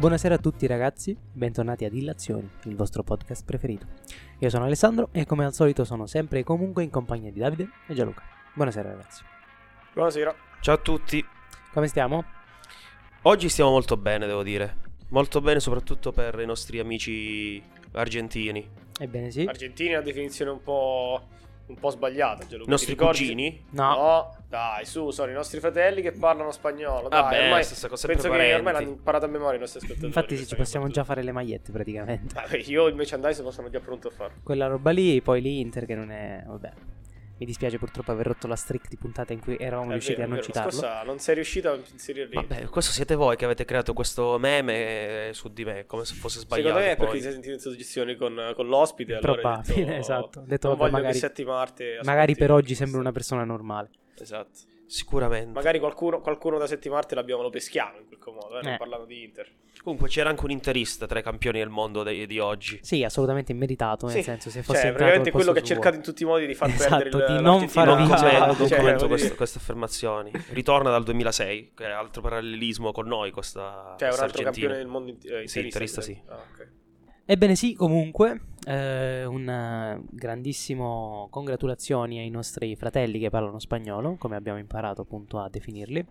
buonasera a tutti ragazzi, bentornati ad Illazioni, il vostro podcast preferito. Io sono Alessandro e come al solito sono sempre e comunque in compagnia di Davide e Gianluca. Buonasera ragazzi. Buonasera. Ciao a tutti. Come stiamo? Oggi stiamo molto bene, devo dire. Molto bene soprattutto per i nostri amici argentini. Ebbene sì. Argentini è una definizione un po', un po' sbagliata. I nostri cugini? No, No, dai, su, sono i nostri fratelli che parlano spagnolo. Dai, Vabbè, ormai stessa cosa, penso che ormai parenti. l'hanno imparato a memoria i nostri ascoltatori. infatti sì, ci possiamo già fare le magliette praticamente. Vabbè, io il merchandise sono già pronto a farlo. Quella roba lì, poi l'Inter che non è... vabbè. Mi dispiace purtroppo aver rotto la streak di puntate in cui eravamo È riusciti vero, a non vero, citarlo. scorsa non sei riuscito a inserire lì. Vabbè, questo siete voi che avete creato questo meme su di me, come se fosse sbagliato. Secondo me è perché poi. ti sei sentito in suggestione con, con l'ospite. allora Probabile, detto, esatto. Ho detto, non vabbè, voglio magari- che Setti Marte Magari per oggi sembra una persona normale. Esatto. Sicuramente. Magari qualcuno, qualcuno da Setti Marte l'abbiamo, lo peschiamo in quel modo, eh, non Eh. parlando di Inter. Comunque c'era anche un interista tra i campioni del mondo de- di oggi. Sì, assolutamente immeritato, nel Sì, senso se Cioè, fosse entrato praticamente quello che ha cercato in tutti i modi di far Esatto, perdere il di non far Non vincere Ah, non cioè, queste, queste affermazioni. Ritorna dal 2006, che è altro parallelismo con noi questa, Cioè, un altro Argentina. campione del mondo in- eh, Sì, interista, interista sì. ah, ok. Ebbene sì, comunque, eh, un grandissimo congratulazioni ai nostri fratelli che parlano spagnolo, come abbiamo imparato appunto a definirli.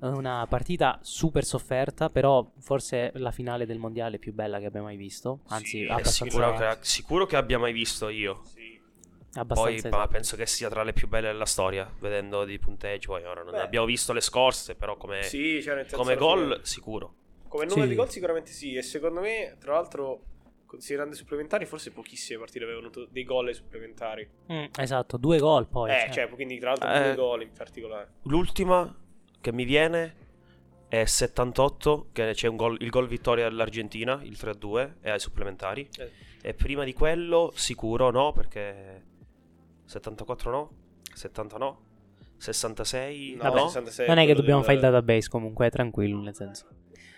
Una partita super sofferta, però forse la finale del mondiale più bella che abbiamo mai visto, anzi Sì, abbastanza, sicuro che, sicuro che abbia mai visto io. Sì. Poi abbastanza ma esatto. penso che sia tra le più belle della storia, vedendo di punteggi. Poi ora non Beh. abbiamo visto le scorse, però come, Sì, cioè, come gol sicuro. Come numero Sì. di gol sicuramente sì. E secondo me, tra l'altro, considerando i supplementari, forse pochissime partite avevano avuto dei gol ai supplementari. Mm, esatto, due gol poi. eh, cioè. cioè, quindi tra l'altro Eh. due gol in particolare. L'ultima che mi viene è 78, che c'è un gol- il gol vittoria dell'Argentina, il 3-2, e ai supplementari. Eh. E prima di quello sicuro no, perché 74 no, 70 no, 66 No, no. Vabbè, 66 non è che dobbiamo del- fare il database comunque, è tranquillo nel senso.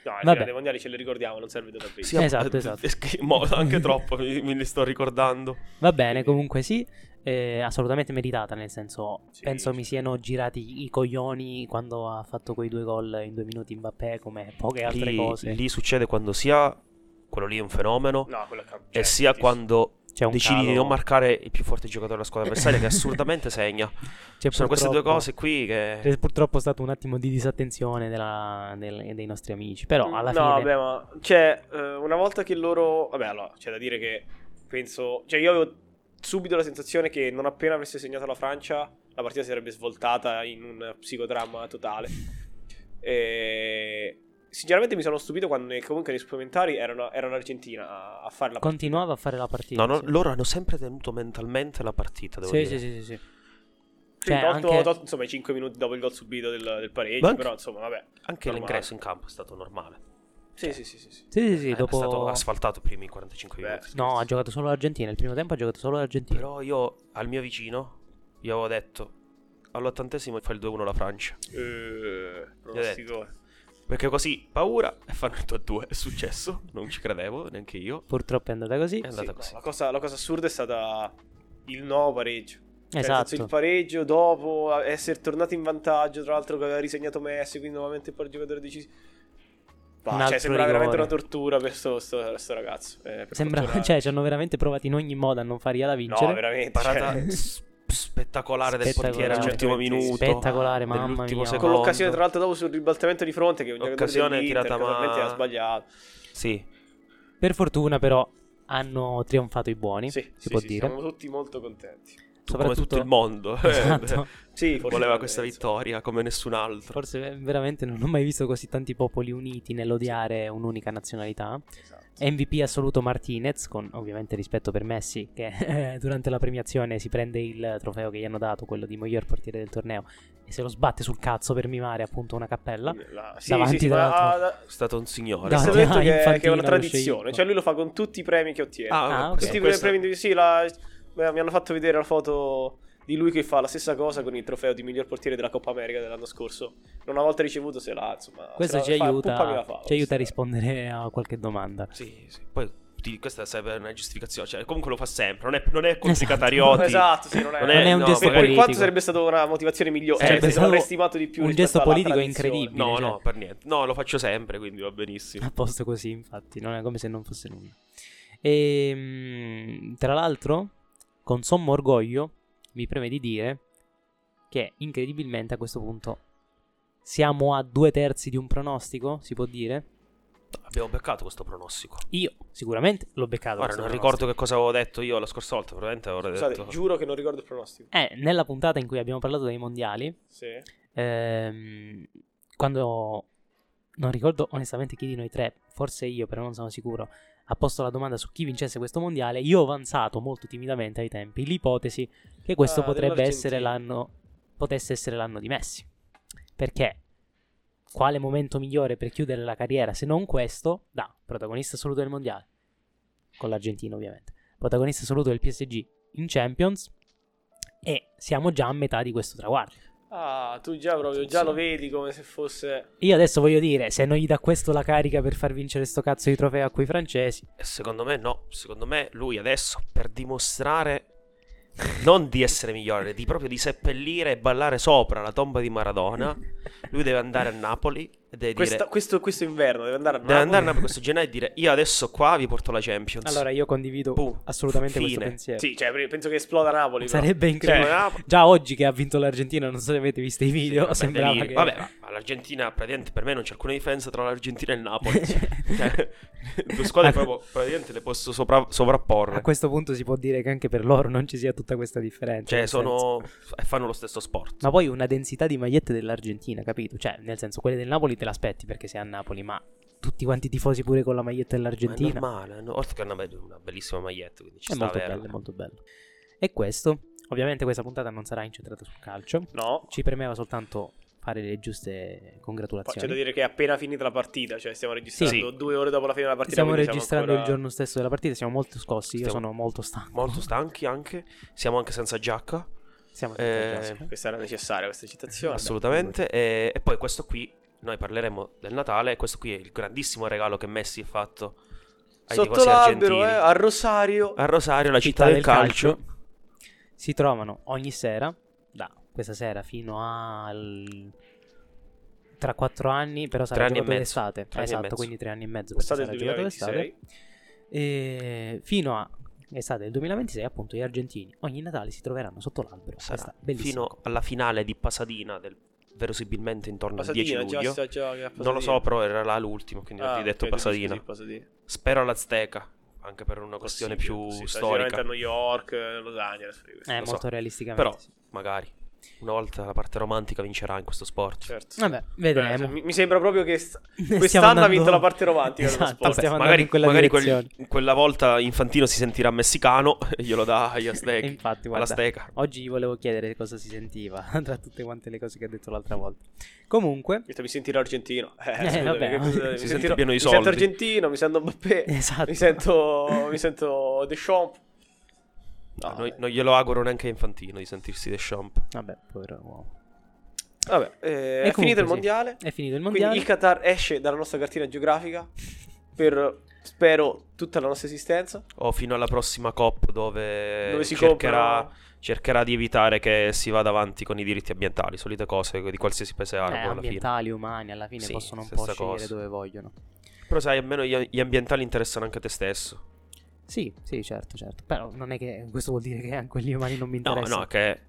No, Vabbè. dei mondiali ce le ricordiamo, non serve database. Sì, Esatto, eh, esatto. che- mo- anche troppo mi, me li sto ricordando. Va bene, comunque sì, eh, assolutamente meritata, nel senso, Sì, penso sì. mi siano girati i coglioni quando ha fatto quei due gol in due minuti Mbappé, come poche altre Lì, cose. lì succede quando sia quello lì è un fenomeno No, quello è cam- e cioè, sia sì, quando Decidi di calo- non marcare il più forte giocatore della squadra avversaria che assurdamente segna. c'è Sono queste due cose qui che... C'è purtroppo stato un attimo di disattenzione della- del- dei nostri amici, però alla no, fine... vabbè, ma cioè, eh, una volta che loro. Vabbè, allora c'è da dire che penso. Cioè, io avevo subito la sensazione che non appena avesse segnato la Francia, la partita si sarebbe svoltata in un psicodramma totale. E. Sinceramente mi sono stupito quando comunque nei supplementari erano, era l'Argentina a, a fare la partita. Continuava a fare la partita. No, no, sì. loro hanno sempre tenuto mentalmente la partita, devo Sì, dire. sì, sì, sì, sì. Sì, Cioè, tolto- anche- tolto, insomma, i 5 minuti dopo il gol subito del, del pareggio. Anche- Però, insomma, vabbè. Anche Normale. l'ingresso in campo è stato normale. Sì, sì, sì, sì. sì. Sì, sì, sì, Eh, dopo... È stato asfaltato i primi 45 Beh, minuti. No, ha giocato solo l'Argentina, il primo tempo ha giocato solo l'Argentina. Però io al mio vicino gli avevo detto all'ottantesimo fa il 2-1 la Francia. Eh, pronosticone. Perché così paura e fanno il 2-2. È successo, non ci credevo neanche io. Purtroppo è andata così. È andata Sì, no, così. la, cosa, la cosa assurda è stata il nuovo pareggio. Cioè, Esatto. il pareggio dopo essere tornato in vantaggio, tra l'altro che aveva risegnato Messi, quindi nuovamente poi il giocatore decisivo. Bah, cioè, sembra rigore. veramente una tortura per sto, sto- sto ragazzo. Eh, per Sembra, fortuna- cioè, ci hanno veramente provato in ogni modo a non fargli da vincere. No, veramente. Parata cioè, spettacolare del portiere all'ultimo minuto. Spettacolare, mamma mia. con secondo. l'occasione, tra l'altro, dopo sul ribaltamento di fronte, che un giocatore Occasione dell'Inter tirata casualmente ma- ha sbagliato. Sì, Per fortuna, però, hanno trionfato i buoni. Sì, si sì, può sì, dire. siamo tutti molto contenti. tu- come Soprattutto- tutto il mondo. Esatto. Sì, Voleva questa penso. vittoria come nessun altro. Forse eh, veramente non ho mai visto così tanti popoli uniti nell'odiare un'unica nazionalità. Esatto. MVP assoluto Martinez, con ovviamente rispetto per Messi, che durante la premiazione si prende il trofeo che gli hanno dato, quello di miglior portiere del torneo, e se lo sbatte sul cazzo per mimare appunto una cappella. La- sì, Davanti sì, sì, ma È stato un signore. Da- è È stato stato- detto che, che è una tradizione, cioè lui lo fa con tutti i premi che ottiene. Ah, Ah, ok. ok. tutti i premi, sì, la- beh, mi hanno fatto vedere la foto di lui che fa la stessa cosa con il trofeo di miglior portiere della Coppa America dell'anno scorso. Non una volta ricevuto se l'ha, insomma. Questo ci la fa, aiuta, fa, ci aiuta a rispondere a qualche domanda. Sì, sì. Poi ti- questa serve una giustificazione. Cioè, comunque lo fa sempre. Non è, non è contro i catarioti. Esatto, sì, non è, Non è- un no, gesto per, per quanto politico. sarebbe stata una motivazione migliore, cioè stato l'avrei stimato di più un gesto politico incredibile. No, cioè. no, per niente. No, lo faccio sempre, quindi va benissimo. A posto così, infatti, non è come se non fosse nulla. E mm, tra l'altro, con sommo orgoglio, mi preme di dire che incredibilmente a questo punto siamo a due terzi di un pronostico, si può dire. Abbiamo beccato questo pronostico. Io sicuramente l'ho beccato. Guarda, questo non pronostico. ricordo che cosa avevo detto io la scorsa volta. Probabilmente avrei Scusate, detto. giuro che non ricordo il pronostico. Eh, nella puntata in cui abbiamo parlato dei mondiali, Sì. ehm, quando non ricordo onestamente chi di noi tre, forse io, però non sono sicuro, ha posto la domanda su chi vincesse questo mondiale, io ho avanzato molto timidamente ai tempi l'ipotesi che questo Ah, potrebbe essere l'anno potesse essere l'anno di Messi. Perché quale momento migliore per chiudere la carriera se non questo, da protagonista assoluto del mondiale con l'Argentina ovviamente, protagonista assoluto del PSG in Champions e siamo già a metà di questo traguardo. Ah, tu già proprio, già Sì. lo vedi come se fosse... Io adesso voglio dire, se non gli dà questo la carica per far vincere sto cazzo di trofeo a quei francesi, secondo me no. Secondo me lui adesso, per dimostrare non di essere migliore, di proprio di seppellire e ballare sopra la tomba di Maradona, lui deve andare a Napoli deve Questa- dire... questo, questo inverno deve andare a Deve Napoli. andare a Napoli questo gennaio e dire io adesso qua vi porto la Champions. allora io condivido Boom. assolutamente questo Fine. pensiero. Sì, cioè, penso che esploda Napoli. però. Sarebbe Cioè, incredibile. Napoli- Già oggi che ha vinto l'Argentina, non so se avete visto i video, Vabbè, sembrava delirio. che... Vabbè, ma- ma l'Argentina praticamente per me non c'è alcuna differenza tra l'Argentina e il Napoli. Cioè, due squadre proprio praticamente le posso sopra- sovrapporre. A questo punto si può dire che anche per loro non ci sia tutta questa differenza. Cioè, senso- sono. e fanno lo stesso sport. Ma poi una densità di magliette dell'Argentina, capito? Cioè, nel senso, quelle del Napoli te l'aspetti perché sei a Napoli, ma tutti quanti i tifosi pure con la maglietta Ma è dell'Argentina. normale. no? Oltre che è una, be- una bellissima maglietta. Quindi ci È sta molto bello, è molto bello. E questo, ovviamente questa puntata non sarà incentrata sul calcio. No. Ci premeva soltanto fare le giuste Poi c'è congratulazioni. da dire che è appena finita la partita, cioè stiamo registrando Sì. due ore dopo la fine della partita. Stiamo registrando ancora- il giorno stesso della partita, siamo molto scossi, io Stiamo- sono molto stanco. Molto stanchi anche. Siamo anche senza giacca. Siamo Eh, senza Questa era necessaria, questa citazione. assolutamente. E, e poi questo qui. Noi parleremo del Natale. Questo qui è il grandissimo regalo che Messi ha fatto ai Sotto l'albero, argentini. eh, a Rosario. A Rosario, la città, del calcio. si trovano ogni sera, da questa sera fino al... tra quattro anni, però sarà Tre anni e giocato mezzo. d'estate. Tre esatto, quindi tre anni e mezzo. Estate perché del sarà giocato 2026. d'estate. E fino a estate del 2026, appunto, gli argentini ogni Natale si troveranno sotto l'albero. Sarà fino alla finale di Pasadena del verosimilmente intorno al 10 Pasadena, già, luglio. già che a Non lo Pasadena. so, però era là l'ultimo, quindi Ah, ho detto ok, Pasadena. sì, Pasadena. Spero all'Azteca, anche per una questione Possibile, più sì, sicuramente storica. a New York, eh, Los Angeles. Eh, lo so. molto realisticamente. Però, sì. magari, una volta la parte romantica vincerà in questo sport. Certo. Vabbè, vedremo. mi, mi sembra proprio che st- quest'anno ha andando- vinto la parte romantica Esatto, sport. stiamo magari in quella magari quel- quella volta Infantino si sentirà messicano e glielo dà agli Azteca. infatti, guarda, all'Azteca. oggi gli volevo chiedere cosa si sentiva tra tutte quante le cose che ha detto l'altra volta. Comunque, Mi sento argentino. Eh, Eh, vabbè, cosa- si mi sente sentirò- pieno di mi sento argentino, mi sento Mbappé, esatto. mi sento, mi sento Deschamps. No, Noi- eh. non glielo auguro neanche a Infantino di sentirsi Deschamps. Vabbè, povero uomo. Vabbè, eh, E è finito il sì. mondiale. È finito il Quindi mondiale. il Qatar esce dalla nostra cartina geografica per, spero, tutta la nostra esistenza. O fino alla prossima COP dove, dove si cercherà, cercherà di evitare che si vada avanti con i diritti ambientali, solite cose di qualsiasi paese Eh, arabo alla fine. ambientali, umani, alla fine Sì, possono un po' scegliere cosa. dove vogliono. Però sai, almeno gli, gli ambientali interessano anche a te stesso. Sì, sì, certo, certo. Però non è che questo vuol dire che anche gli umani non mi No, interessano. no, che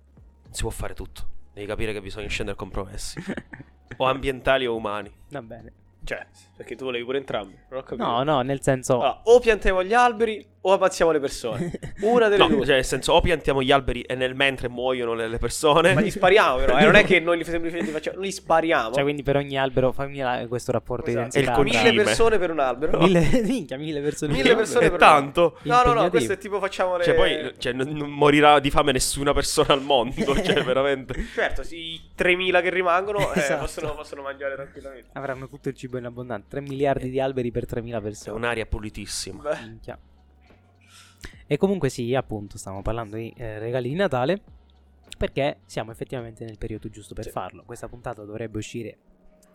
si può fare tutto. Devi capire che bisogna scendere compromessi. o ambientali o umani. Va bene. Cioè, perché tu volevi pure entrambi. No, no, nel senso... Allora, o piantiamo gli alberi o ammazziamo le persone. Una delle No, due. cioè, nel senso, o piantiamo gli alberi e nel mentre muoiono le, le persone. Ma gli spariamo, però. eh, Non è che noi li semplicemente facciamo. Noi li spariamo. Cioè, quindi per ogni albero fammi la- questo rapporto Esatto. di densità. E il tra- concime. Mille persone per un albero. Mille, minchia, mille persone. Mille persone È per tanto. un albero. No, no, no. Questo è tipo facciamo le. Cioè, poi cioè, non, non morirà di fame nessuna persona al mondo. cioè, veramente. Certo, sì, i 3.000 che rimangono eh, Esatto. possono, possono mangiare tranquillamente. Avranno tutto il cibo in abbondanza. 3 miliardi di alberi per 3.000 È persone. un'aria pulitissima. Beh, Minchia. E comunque sì, appunto, stiamo parlando di eh, regali di Natale perché siamo effettivamente nel periodo giusto per Sì. farlo. Questa puntata dovrebbe uscire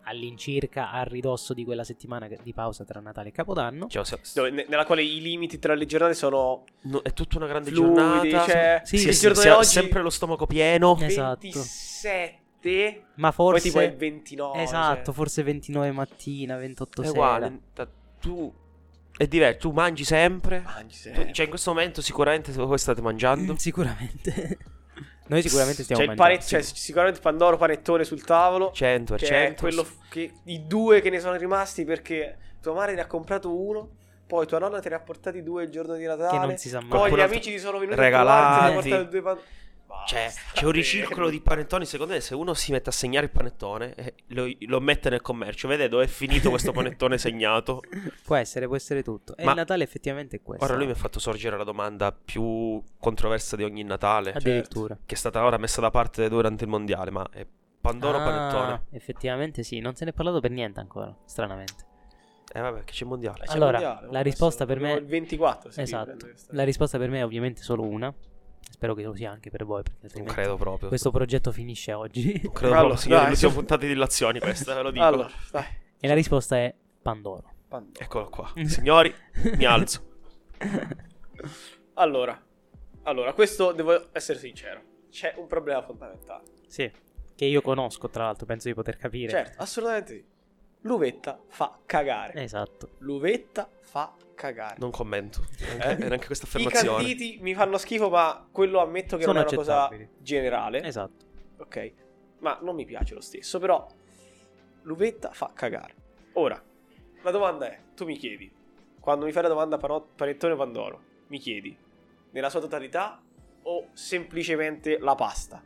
all'incirca a ridosso di quella settimana di pausa tra Natale e Capodanno. Cioè, nella quale i limiti tra le giornate sono no, è tutta una grande fluidi, giornata. cioè, Sì, si di ha oggi sempre lo stomaco pieno. Esatto. 27, Ma poi forse... tipo è 29. Esatto, cioè. forse 29 mattina, 28 È sera. uguale. Tu è diverso, tu mangi sempre. Mangi sempre. cioè, in questo momento sicuramente voi state mangiando. Mm, Sicuramente. Noi sicuramente stiamo C'è il mangiando. pane- cioè, sicuramente Pandoro panettone sul tavolo. 100 Che è 100. quello che, i due che ne sono rimasti perché tua madre ne ha comprato uno. Poi tua nonna te ne ha portati due il giorno di Natale. Che non si sa mai. Poi gli amici ti sono venuti regalati. a trovare, ti hanno portato due pan- Cioè, c'è un bene. ricircolo di panettoni. Secondo me, se uno si mette a segnare il panettone, eh, lo, lo mette nel commercio, vede dove è finito questo panettone segnato. Può essere, può essere tutto. E Ma- il Natale effettivamente è questo. Ora lui mi ha fatto sorgere la domanda più controversa di ogni Natale, cioè, Addirittura. che è stata ora messa da parte durante il mondiale. Ma è Pandoro o Ah, panettone? Effettivamente sì, non se ne è parlato per niente ancora, stranamente. Eh, vabbè, che c'è il mondiale. Eh, c'è Allora, mondiale, la risposta per me- Il 24. si esatto. La risposta per me è ovviamente solo una. Spero che lo sia anche per voi, perché Non credo proprio. questo progetto finisce oggi. Non credo Allora, proprio, signori. L'ultima su. puntata di illazioni questa, ve lo dico. Allora, dai. e la risposta è Pandoro. Pandoro. Eccolo qua. Signori, mi alzo. Allora, allora, questo devo essere sincero. C'è un problema fondamentale. Sì, che io conosco tra l'altro, penso di poter capire. Certo, assolutamente sì. L'uvetta fa cagare. Esatto. L'uvetta fa cagare. Non commento. Eh? Neanche, questa I affermazione. canditi mi fanno schifo, ma quello ammetto che Sono non è una cosa generale. Esatto. Ok. Ma non mi piace lo stesso. Però l'uvetta fa cagare. Ora, la domanda è: tu mi chiedi, quando mi fai la domanda pano- panettone Pandoro, mi chiedi nella sua totalità o semplicemente la pasta?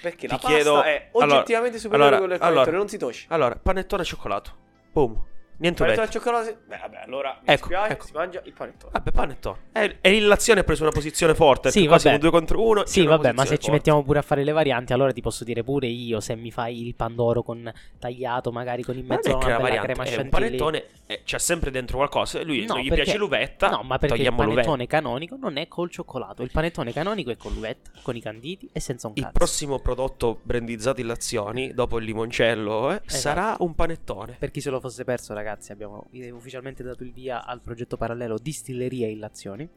Perché Ti la chiedo- pasta è allora- oggettivamente superiore allora- a quello del panettone, allora- non si tosce. Allora, panettone e cioccolato. Boom. Niente Panettone vecchio. al cioccolato. Beh, vabbè, allora mi Ecco, dispiace, ecco. si mangia il panettone. Vabbè, panettone. E, e l'illazione ha preso una posizione forte. Sì, vabbè. siamo due contro uno. Sì, vabbè, ma se posizione ci forte. mettiamo pure a fare le varianti, allora ti posso dire pure io, se mi fai il pandoro con tagliato, magari con in Ma mezzo non è che una la bella variante crema è un chantilly. panettone eh, c'ha sempre dentro qualcosa. Lui No, non gli perché- piace l'uvetta. No, ma perché il togliamo l'uvetta. panettone canonico non è col cioccolato. Il panettone canonico è con l'uvetta, con i canditi e senza un Il cazzo. prossimo prodotto brandizzato illazioni, dopo il limoncello, eh, Esatto. sarà un panettone. Per chi se lo fosse perso, ragazzi, abbiamo ufficialmente dato il via al progetto parallelo Distilleria Illazioni.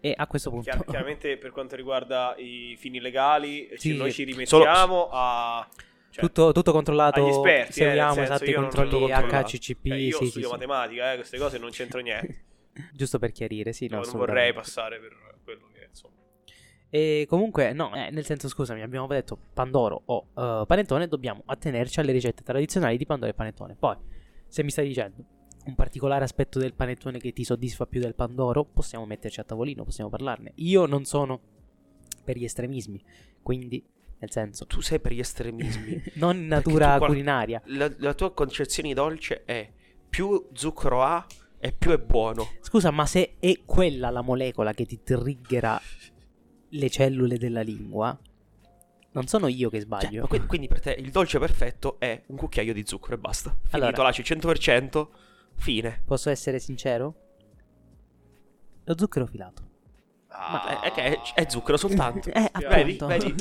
E a questo punto, Chiar- chiaramente per quanto riguarda i fini legali, ci- Sì, noi sì. ci rimettiamo a... cioè, tutto, tutto controllato. esperti, eh, seguiamo senso, esatto i controlli. HCCP. eh, io sì, studio sì. matematica, eh, queste cose non c'entro niente. Giusto per chiarire, sì, no, non vorrei passare per quello che insomma. E comunque, no, eh, nel senso, scusami, abbiamo detto Pandoro o eh, Panettone, dobbiamo attenerci alle ricette tradizionali di Pandoro e Panettone. Poi, se mi stai dicendo un particolare aspetto del panettone che ti soddisfa più del Pandoro, possiamo metterci a tavolino, possiamo parlarne. Io non sono per gli estremismi, quindi, nel senso, Tu sei per gli estremismi. non in natura tu qual- culinaria. la, la tua concezione di dolce è più zucchero ha e più è buono. Scusa, ma se è quella la molecola che ti triggera le cellule della lingua, non sono io che Cioè, sbaglio. ma qui- quindi per te il dolce perfetto è un cucchiaio di zucchero e basta. Finito, Allora- là c'è 100%, fine. Posso essere sincero? Lo zucchero filato. Ma è, è è, è zucchero soltanto. Eh, Vedi, vedi,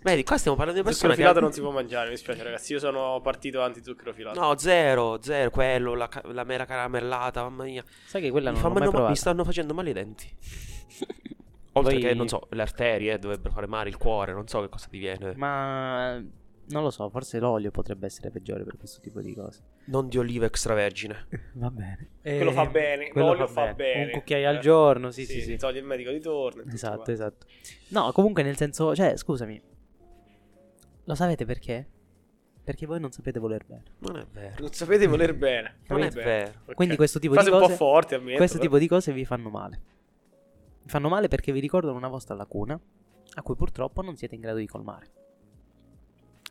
vedi, qua stiamo parlando di Zucchero persone filato che... non si può mangiare, mi dispiace ragazzi, io sono partito anti zucchero filato. No, zero, zero, quello, la, la mera caramellata, mamma mia. Sai che quella Mi, non fa l'ho mai mi stanno facendo male i denti. Oltre Poi- che, non so, le arterie dovrebbero fare male, il cuore, non so che cosa ti viene. Ma non lo so, forse l'olio potrebbe essere peggiore per questo tipo di cose. Non di oliva extravergine. Va bene. Quello fa bene, quello l'olio fa bene. Un cucchiaio Eh. al giorno, sì, sì, sì. Togli il medico di torno. Esatto, quanto. esatto. No, comunque nel senso, cioè, scusami. Lo sapete perché? Perché voi non sapete voler bene. Non è vero. Non sapete voler bene. Non è Capite? vero. Ok. Quindi questo tipo Frase di un cose po' forte, ammetto. questo però. tipo di cose vi fanno male. Fanno male perché vi ricordano una vostra lacuna a cui purtroppo non siete in grado di colmare.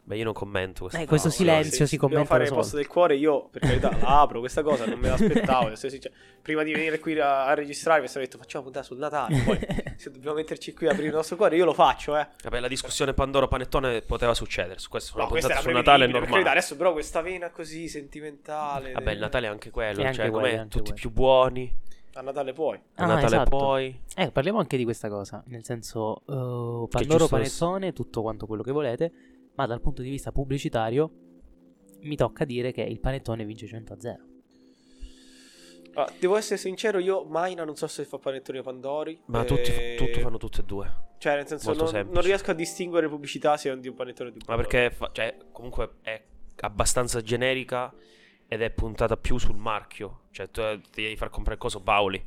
Beh, io non commento questo. Eh, questo No, silenzio sì, si dobbiamo commenta fare da il posto del cuore. Io, per carità, la apro questa cosa, non me l'aspettavo. devo sincero. Prima di venire qui a, a registrare, mi sono detto facciamo puntata sul Natale. Poi, se dobbiamo metterci qui a aprire il nostro cuore, io lo faccio, eh. Vabbè, la discussione Pandoro Panettone poteva succedere. Su questo, No, una questa puntata sul Natale è normale. carità. Adesso, però, questa vena così sentimentale. Vabbè, il Natale è anche quello. È cioè, anche com'è? quello, tutti quello. più buoni. A Natale poi. A Ah, Natale esatto. poi. Eh, parliamo anche di questa cosa. Nel senso, uh, Che Pandoro giusto Panettone, tutto quanto quello che volete. Ma dal punto di vista pubblicitario, mi tocca dire che il panettone vince 100 a 0. Ah, devo essere sincero, io Maina non so se fa panettoni o pandori. Ma eh, tutti, tutti fanno tutte e due. Cioè, nel senso, non, non riesco a distinguere pubblicità sia di un panettone o di un Ma pandoro. perché, fa- cioè, comunque è abbastanza generica ed è puntata più sul marchio. Cioè, tu eh, ti devi far comprare coso Bauli.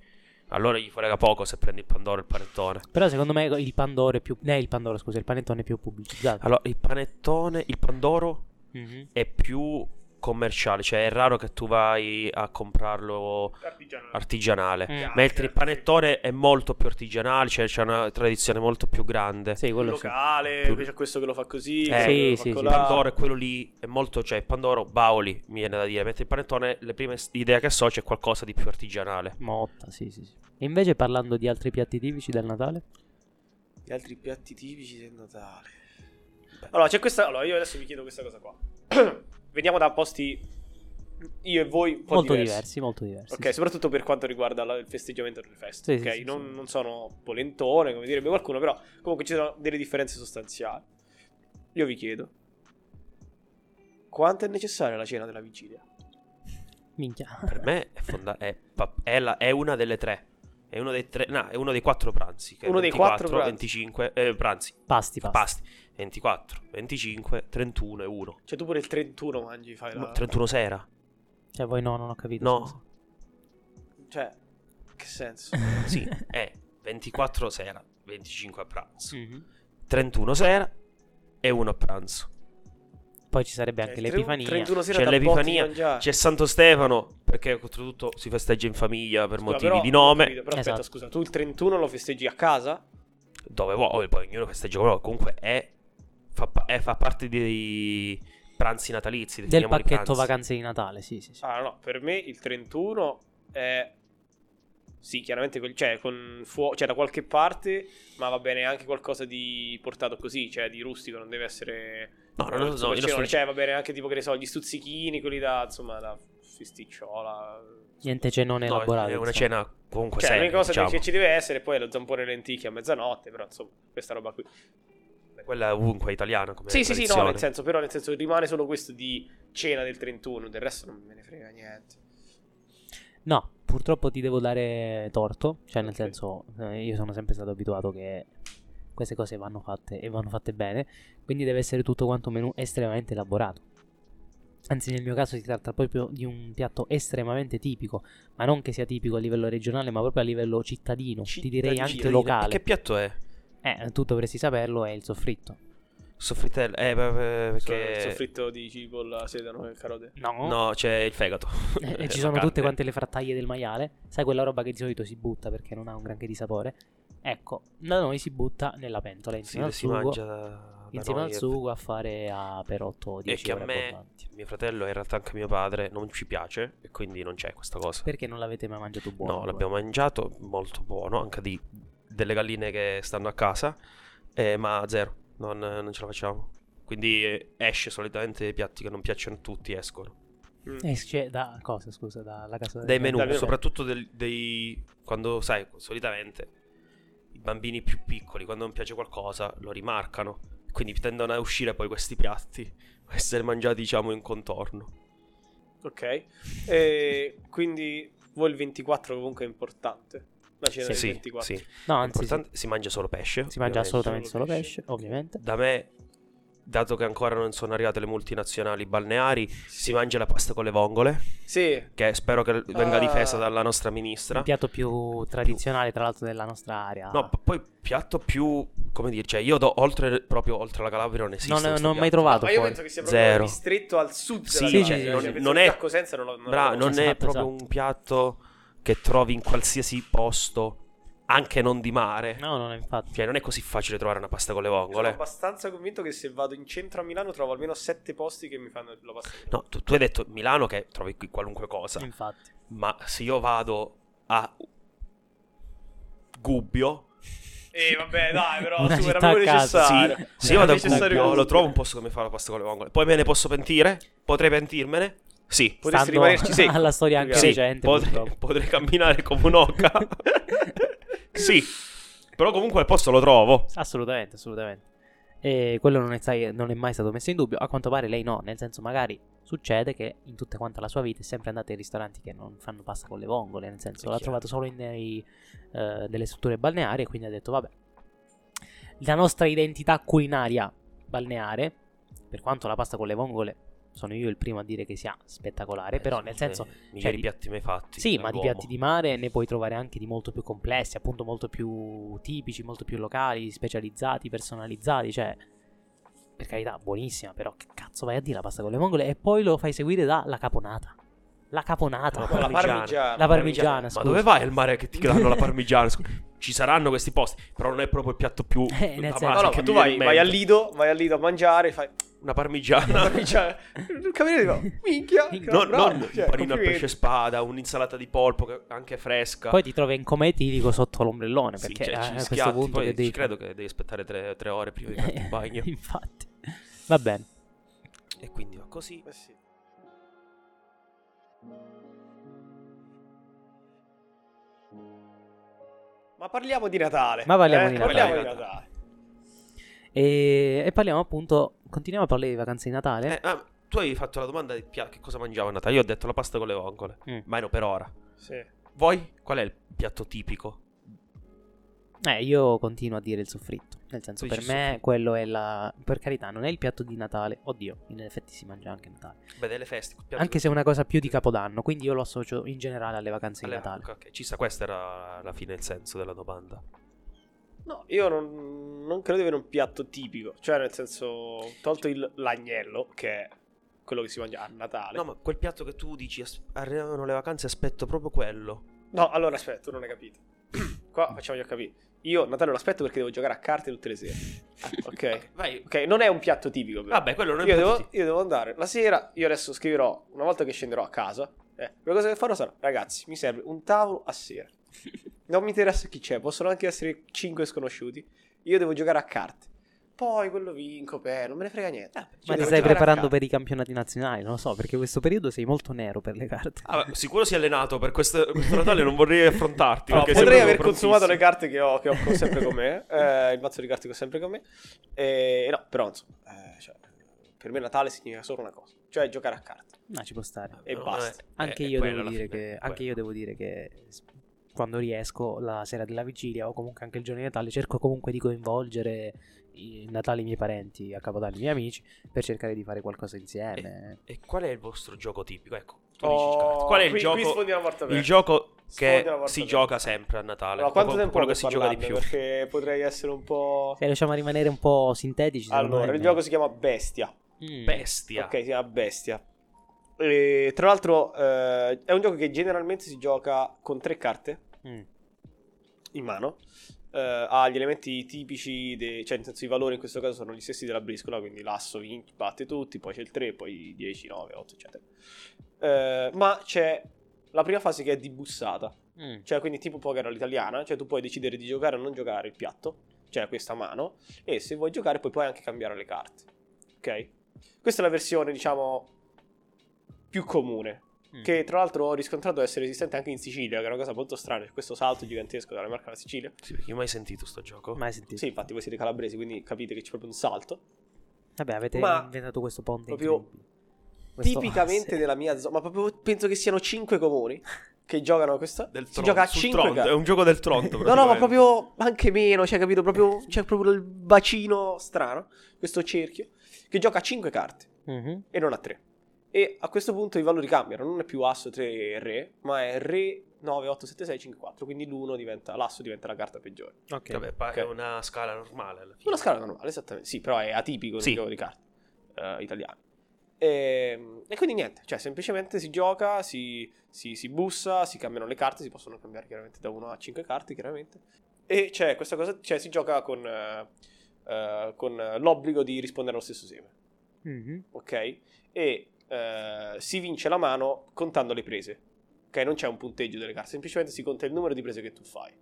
Allora gli frega poco se prendi il Pandoro e il panettone. Però secondo me il Pandoro è più... Eh, il Pandoro, scusa, il panettone è più pubblicizzato. Allora, il panettone, il Pandoro Mhm. è più commerciale. Cioè, è raro che tu vai a comprarlo Artigianale. artigianale. Mm. Mentre il panettone è molto più artigianale, cioè c'è una tradizione molto più grande. Sì, quello locale, Più- invece questo che lo fa così, Eh, sì, sì, sì. Pandoro è quello lì, è molto, cioè Pandoro, Bauli, mi viene da dire, mentre il panettone, le prime s- idee che so c'è qualcosa di più artigianale. Motta, sì, sì, sì. E invece parlando di altri piatti tipici del Natale? Gli altri piatti tipici del Natale. Allora, c'è questa. Allora, io adesso vi chiedo questa cosa qua. Veniamo da posti. Io e voi un po' molto diversi. diversi. molto diversi. Ok, sì. soprattutto per quanto riguarda la- il festeggiamento delle feste. Sì, ok, sì, non, sì. non sono polentone, come direbbe qualcuno, però comunque ci sono delle differenze sostanziali. Io vi chiedo: quanto è necessaria la cena della vigilia? Minchia. Per me è, fonda- è, è la- è una delle tre. È uno dei tre, no, è uno dei quattro pranzi. Uno dei 24, quattro pranzi. 25, eh, pranzi, Pasti, pasti. pasti. 24, 25, 31 e 1. Cioè, tu pure il 31 mangi, fai la. 31 sera? Cioè, voi no, non ho capito. No, Cioè, che senso? sì, è 24 sera, 25 a pranzo. Mhm. 31 sera e 1 a pranzo. Poi ci sarebbe Cioè, anche tre- l'Epifania. 31 sera C'è l'Epifania. C'è Santo Stefano, perché oltretutto si festeggia in famiglia per Scusa, motivi però- di nome. capito, Però aspetta, Esatto. scusa, tu il 31 lo festeggi a casa? Dove vuoi, poi ognuno festeggia vuole. Comunque è, fa, è- fa parte dei pranzi natalizi. Del pacchetto pranzi. vacanze di Natale, sì, sì, sì. Ah, no, per me il 31 è. Sì, chiaramente quel- cioè, con fuoco, cioè da qualche parte, ma va bene anche qualcosa di portato così, cioè di rustico, non deve essere. No, no, no, no, cenone, sto- cioè va bene anche tipo che ne so, gli stuzzichini, quelli da insomma, da festicciola. Niente cenone No, elaborato. è una insomma. cena comunque Cioè, seria, l'unica cosa diciamo. che ci deve essere poi è lo zampone lenticchie a mezzanotte, però insomma, questa roba qui. Quella è ovunque italiana come Sì, sì, sì, no, nel senso, però nel senso rimane solo questo di cena del 31, del resto non me ne frega niente. No, purtroppo ti devo dare torto. Cioè, nel Ok. senso, eh, io sono sempre stato abituato che queste cose vanno fatte e vanno fatte bene. Quindi deve essere tutto quanto menù estremamente elaborato. Anzi, nel mio caso si tratta proprio di un piatto estremamente tipico, ma non che sia tipico a livello regionale, ma proprio a livello cittadino, ti direi anche locale. Che piatto è? Eh, tu dovresti saperlo, è il soffritto. Soffrittello? Eh, perché... Il soffritto di cipolla, sedano e carote. No, No, c'è il fegato. Eh, ci sono carne. tutte quante le frattaglie del maiale. Sai quella roba che di solito si butta perché non ha un granché di sapore? Ecco, da noi si butta nella pentola Sì, insieme al si sugo. mangia da, da insieme al e- sugo a fare a per 8 E 10 che a me, mio fratello e in realtà anche mio padre non ci piace e quindi non c'è questa cosa. Perché non l'avete mai mangiato buono? no, l'abbiamo mangiato, molto buono, anche di delle galline che stanno a casa, eh, ma zero, non, non ce la facciamo. Quindi eh, esce solitamente i piatti che non piacciono a tutti, escono. Mm. Esce da cosa, scusa, dalla casa Dai menù, dal menù. soprattutto del- dei... quando, sai, solitamente i bambini più piccoli, quando non piace qualcosa, lo rimarcano. Quindi tendono a uscire poi questi piatti, a essere mangiati, diciamo, in contorno. Ok. E quindi voi il 24 comunque è importante. La cena Sì, del Sì, 24. sì. No, anzi, sì. Si mangia solo pesce. si mangia ovviamente. assolutamente solo solo pesce. pesce, ovviamente. Da me, dato che ancora non sono arrivate le multinazionali balneari, si mangia la pasta con le vongole, Sì. che spero che venga Ah. difesa dalla nostra ministra. Il piatto più tradizionale, tra l'altro, della nostra area. No, p- poi piatto più, come dire, cioè io do, oltre, proprio oltre la Calabria non esiste non, non ho mai trovato Ma io fuori. penso che sia proprio Zero. ristretto al sud Sì, della sì, Calabria. sì, Cioè, non- penso non è- Cosenza non lo non Bra- non è Esatto, proprio esatto. un piatto che trovi in qualsiasi posto, anche non di mare. No, non è infatti. Cioè non è così facile trovare una pasta con le Sono vongole. abbastanza convinto che se vado in centro a Milano trovo almeno sette posti che mi fanno la pasta. No, tu, tu hai detto Milano che trovi qui qualunque cosa. Infatti. Ma se io vado a Gubbio, Eh vabbè dai però su, era proprio necessario. sì, se io vado a Gubbio, lo trovo un posto che mi fa la pasta con le vongole. Poi me ne posso pentire? Potrei pentirmene? Sì. Potresti Stando rimanerci secco. alla storia anche Sì, Sì, recente, potrei, potrei camminare come un'oca. sì, però comunque il posto lo trovo. Assolutamente, assolutamente. E quello non è, non è mai stato messo in dubbio. A quanto pare lei no, nel senso magari succede che in tutta quanta la sua vita è sempre andata in ristoranti che non fanno pasta con le vongole, nel senso l'ha trovato solo in nei, eh, delle strutture balneari e quindi ha detto vabbè, la nostra identità culinaria balneare, per quanto la pasta con le vongole sono io il primo a dire che sia spettacolare, Eh, però nel senso i migliori cioè, di- piatti mai fatti. sì, ma di piatti di mare ne puoi trovare anche di molto più complessi, appunto molto più tipici, molto più locali, specializzati, personalizzati, cioè per carità, buonissima, però che cazzo vai a dire la pasta con le vongole e poi lo fai seguire dalla caponata. La caponata, La parmigiana. la parmigiana, Ma scusa. dove vai al mare che ti danno la parmigiana? Scusa, Ci saranno questi posti, però non è proprio il piatto più Eh, nel senso- No, no, che ma tu vai, vai al lido, vai al lido a mangiare, fai Una parmigiana. parmigiana. Il cameriere dico, minchia, Non, bravo, non cioè, un panino al pesce spada, un'insalata di polpo che- anche fresca. Poi ti trovi in coma etilico sotto l'ombrellone, Sì, perché cioè, a ci questo schiatti, punto poi che devi ci credo che devi aspettare tre, tre ore prima di farti il bagno. Infatti. Va bene. e quindi va così. Eh sì. Ma parliamo di Natale. Ma parliamo eh? di Parliamo Natale. di Natale. E, e parliamo appunto, continuiamo a parlare di vacanze di Natale. Eh, ah, tu hai fatto la domanda di pia- che cosa mangiavo a Natale. Io ho detto la pasta con le vongole. Mm. Ma no, per ora. Sì. Voi? Qual è il piatto tipico? Eh, io continuo a dire il soffritto. Nel senso, Tu per dici me soffritto. quello è la. Per carità, non è il piatto di Natale. Oddio, in effetti si mangia anche a Natale. Beh, delle feste. Anche se è una cosa più di Capodanno. Quindi io lo associo in generale alle vacanze di Alle- Natale. ok, ok, ci sta, questo era alla fine il senso della domanda. No, io non, non credo di avere un piatto tipico. Cioè, nel senso, tolto il l'agnello, che è quello che si mangia a Natale. No, ma quel piatto che tu dici, as- arrivano le vacanze, aspetto proprio quello. No, allora aspetta, tu non hai capito. Qua facciamo io capire. Io Natale lo aspetto perché devo giocare a carte tutte le sere. Ok. Vai. Ok, non è un piatto tipico. Però. Vabbè, quello non è io, un devo, io devo andare la sera. Io adesso scriverò. Una volta che scenderò a casa, eh, la cosa che farò sarà: ragazzi, mi serve un tavolo a sera. Non mi interessa chi c'è, possono anche essere 5 sconosciuti. Io devo giocare a carte. Poi quello vinco, per non me ne frega niente. Eh, Ma ti stai preparando per i campionati nazionali? Non lo so, perché questo periodo sei molto nero per le carte. Ah, beh, sicuro si è allenato per questo, questo Natale, non vorrei affrontarti. No, potrei aver consumato le carte che ho, che ho sempre con me. eh, il mazzo di carte che ho sempre con me. E no, però insomma, eh, cioè, per me Natale significa solo una cosa, cioè giocare a carte. No, ci può stare. E No, basta. eh, Anche, è io devo, dire fine, che, anche io devo dire che quando riesco la sera della vigilia o comunque anche il giorno di Natale cerco comunque di coinvolgere i Natale i miei parenti, a Capodanno i miei amici per cercare di fare qualcosa insieme. E qual è il vostro gioco tipico? Ecco, tu Oh. Qual è il qui- qui gioco? porta Il gioco che si gioca sempre a Natale. Allora, quanto tempo quello che si gioca di più. Perché potrei essere un po'... Se riusciamo a rimanere un po' sintetici, Allora, il gioco si chiama Bestia. Mm. Bestia. Ok, si chiama Bestia. E, tra l'altro eh, è un gioco che generalmente si gioca con tre carte Mm. in mano. eh, ha gli elementi tipici, de- cioè nel senso i valori in questo caso sono gli stessi della briscola, quindi l'asso vince, batte tutti, poi c'è il 3, poi 10, 9, 8, eccetera. Eh, ma c'è la prima fase che è di bussata, Mm. cioè quindi tipo poker all'italiana, cioè tu puoi decidere di giocare o non giocare il piatto, cioè questa mano, e se vuoi giocare poi puoi anche cambiare le carte, ok? Questa è la versione, diciamo, più comune, Mm. che tra l'altro ho riscontrato essere esistente anche in Sicilia, che è una cosa molto strana, questo salto gigantesco dalla Marca alla Sicilia. Sì, perché io mai sentito sto gioco. Mai sentito. Sì, infatti voi siete calabresi, quindi capite che c'è proprio un salto. Vabbè, avete Ma inventato questo ponte proprio. Questo Tipicamente asse. nella mia zona, ma proprio penso che siano 5 comuni che giocano questa. Del si Tron- gioca a sul 5 Tron, È un gioco del Tronto. No, no, ma proprio anche meno, cioè, capito? Proprio, c'è proprio il bacino strano, questo cerchio, che gioca a 5 carte Mhm. e non a 3. E a questo punto i valori cambiano, non è più asso 3 re, ma è re 9, 8, 7, 6, 5, 4, quindi l'1 diventa, l'asso diventa la carta peggiore. Ok. Vabbè, pa- Ok. è una scala normale alla fine. Una scala normale, esattamente, sì, però è atipico Sì. gioco di carte eh, italiano. E, e quindi niente, cioè semplicemente si gioca, si, si- si bussa, si cambiano le carte, si possono cambiare chiaramente da 1 a 5 carte, chiaramente. E c'è questa cosa, cioè si gioca con, eh, eh, con l'obbligo di rispondere allo stesso seme, Mhm. ok? E eh, si vince la mano contando le prese, ok? Non c'è un punteggio delle carte, semplicemente si conta il numero di prese che tu fai.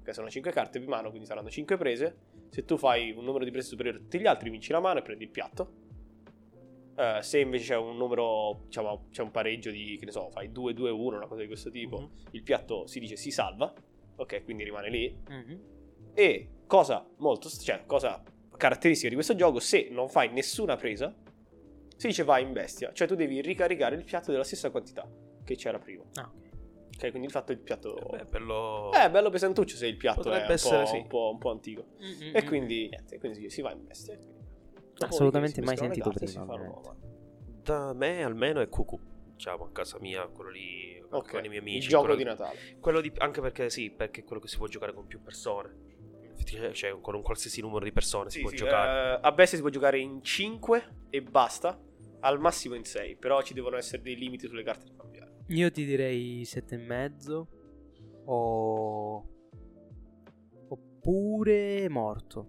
Ok, sono 5 carte di mano, quindi saranno 5 prese. Se tu fai un numero di prese superiore a tutti gli altri, vinci la mano e prendi il piatto. Eh, se invece c'è un numero, diciamo, c'è un pareggio di, che ne so, fai 2, 2, 1, una cosa di questo tipo, Mhm. il piatto si dice si salva, ok, quindi rimane lì. Mhm. E cosa molto, cioè, cosa caratteristica di questo gioco, se non fai nessuna presa, si dice vai in bestia. Cioè tu devi ricaricare il piatto della stessa quantità che c'era prima. Ah, ok. Ok, quindi il fatto il piatto... Beh, bello... Eh, è bello pesantuccio se il piatto Potrebbe è un, essere, po', sì. un, po', un po' antico. E quindi, niente, quindi si va in bestia. Assolutamente mai sentito carte prima. Da me almeno è cucù. Diciamo a casa mia, quello lì Ok, con i miei amici. il gioco di Natale. quello di- anche perché sì, perché è quello che si può giocare con più persone. Cioè, con un qualsiasi numero di persone si Sì, può sì, giocare. eh, a bestia si può giocare in 5 e basta, al massimo in 6, però ci devono essere dei limiti sulle carte da cambiare. Io ti direi sette e mezzo o... oppure morto.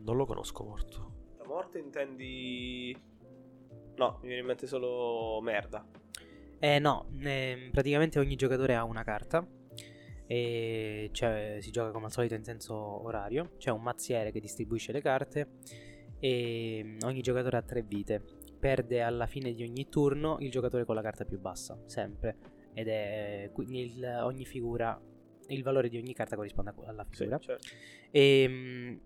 Non lo conosco morto. La morte intendi... No, mi viene in mente solo merda. Eh no, ehm, praticamente ogni giocatore ha una carta e cioè, si gioca come al solito in senso orario. C'è un mazziere che distribuisce le carte e mm, ogni giocatore ha tre vite. Perde alla fine di ogni turno il giocatore con la carta più bassa, sempre. Ed è quindi il- ogni figura, il valore di ogni carta corrisponde alla Sì, figura. certo. E, mm,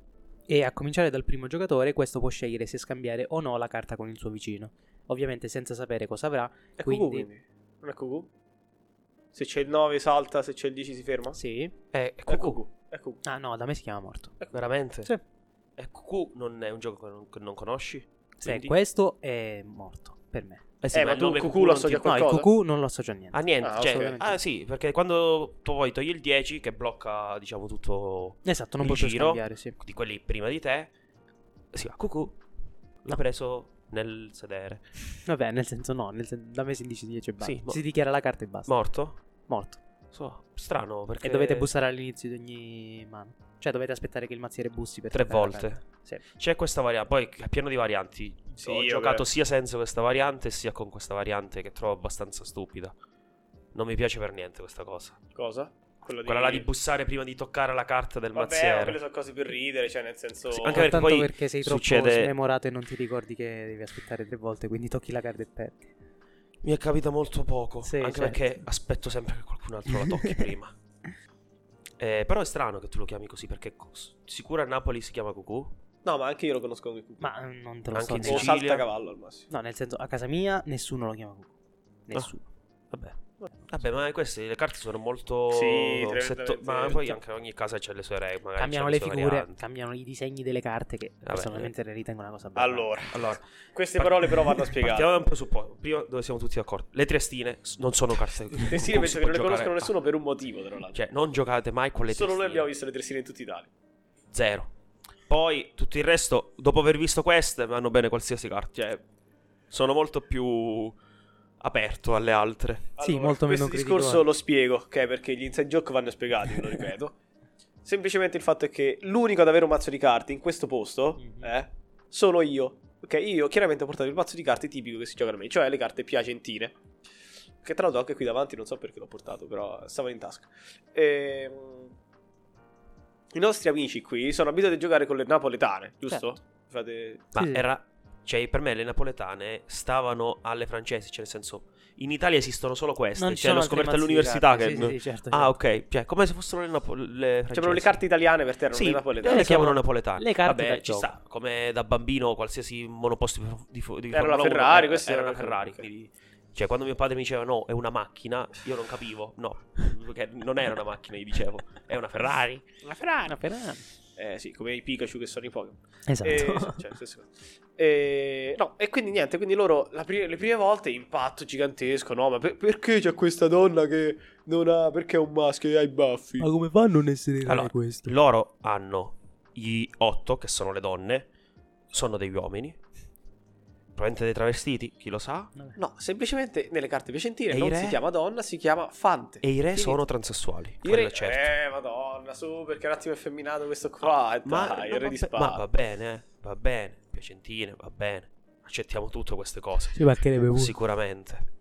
e a cominciare dal primo giocatore, questo può scegliere se scambiare o no la carta con il suo vicino. Ovviamente senza sapere cosa avrà. È Quindi- QQ quindi. Non è QQ? Se c'è il 9 salta, se c'è il 10 si ferma? Sì. Eh, è È. QQ. È QQ. Ah no, da me si chiama morto. Veramente? Sì. E QQ non è un gioco che non, che non conosci? Se Quindi- questo è morto per me. Eh sì, Eh, ma il tu QQ non lo associa a No, il Qualcosa? QQ non lo associo a niente. Ah, niente. Ah, cioè, assolutamente. ah, sì, perché quando tu poi togli il 10 che blocca, diciamo, tutto Esatto, non il giro scambiare, sì. di quelli prima di te, si va QQ. L'ha preso nel sedere. Vabbè, nel senso no, nel sen- da me si dice 10 e basta. Sì, mo- si dichiara la carta e basta. Morto? morto. So, strano perché... E dovete bussare all'inizio di ogni mano. Cioè dovete aspettare che il mazziere bussi per Tre volte. Sì. C'è questa variante, poi è pieno di varianti. Sì, Ho giocato sia senza questa variante sia con questa variante che trovo abbastanza stupida. Non mi piace per niente questa cosa. Cosa? Quello Quella là di bussare prima di toccare la carta del Vabbè, ma mazziere. quelle sono cose per ridere, cioè nel senso... Sì, anche perché poi perché sei troppo succede- smemorato e non ti ricordi che devi aspettare tre volte, quindi tocchi la carta e perdi. Mi è capita molto poco. Sì, anche certo. perché aspetto sempre che qualcun altro la tocchi prima. Eh, però è strano che tu lo chiami così perché sicuro a Napoli si chiama Cucù. No, ma anche io lo conosco come QQ. Ma eh, non te lo Anche so in O neanche- Sicilia. salta cavallo al massimo. No, nel senso, a casa mia nessuno lo chiama Cucù. Nessuno. Vabbè. Vabbè, ma queste le carte sono molto. Sì, setto- ma poi anche ogni casa c'ha le sue regole. cambiano le figure, varianti. cambiano i disegni delle carte che Vabbè, personalmente ne ritengo una cosa bella. Allora, Allora, queste Par- parole però vanno spiegate. partiamo da un presupposto. Prima dove siamo tutti d'accordo. Le triestine non sono carte. Le cui penso che non le conoscono nessuno per un motivo, tra l'altro. Cioè, non giocate mai con le Solo noi trestine. abbiamo visto le trestine in tutta Italia. Zero. Poi tutto il resto, dopo aver visto queste, vanno bene qualsiasi carta. Cioè, sono molto più aperto alle altre. Sì, molto meno Questo discorso critico. lo spiego, ok? Perché gli inside joke vanno spiegati, ve lo ripeto. Semplicemente il fatto è che l'unico ad avere un mazzo di carte in questo posto Mhm. eh, sono io. Ok, io chiaramente ho portato il mazzo di carte tipico che si gioca da me, cioè le carte piacentine. Che tra l'altro anche qui davanti, non so perché l'ho portato, però stavano in tasca. Ehm, I nostri amici qui sono abituati a giocare con le napoletane, giusto? Certo. Fate... Ma Sì, sì. era. Cioè, per me le napoletane stavano alle francesi. Cioè, nel senso, in Italia esistono solo queste. Non ci cioè, l'ho scoperta all'università. Che... sì, sì, sì, certo, Ah, certo. ok. Cioè, come se fossero le, napo- le francesi. Cioè, le carte italiane per te erano Sì, le le, napoletane. le chiamano napoletane. le carte Vabbè, da ci gioco. sta. Come da bambino, qualsiasi monoposto di, di, di Era la uno, Ferrari, eh, queste era una erano- Ferrari. ok. quindi- cioè, quando mio padre mi diceva no, è una macchina, io non capivo. No, perché non era una macchina, gli dicevo, è una Ferrari. Una Ferrari. Una Ferrari. Eh sì, come i Pikachu che sono i Pokémon. Esatto. E, cioè. E, no, e quindi niente, quindi loro la pri- le prime volte impatto gigantesco, no, ma per- perché c'è questa donna che non ha, perché è un maschio e ha i baffi? Ma come fa a non essere Allora, questo? Loro hanno gli otto, che sono le donne, sono degli uomini. Probabilmente dei travestiti, chi lo sa. No, semplicemente nelle carte piacentine E non re? si chiama donna, si chiama fante. E i re Finito. sono transessuali. I quello re, è certo. eh, madonna, su, perché un attimo effeminato questo qua, ma, dai, no, il re di spada. ma va bene, eh, va bene. Piacentine, va bene. Accettiamo tutte queste cose. Ci mancherebbe pure. Sicuramente.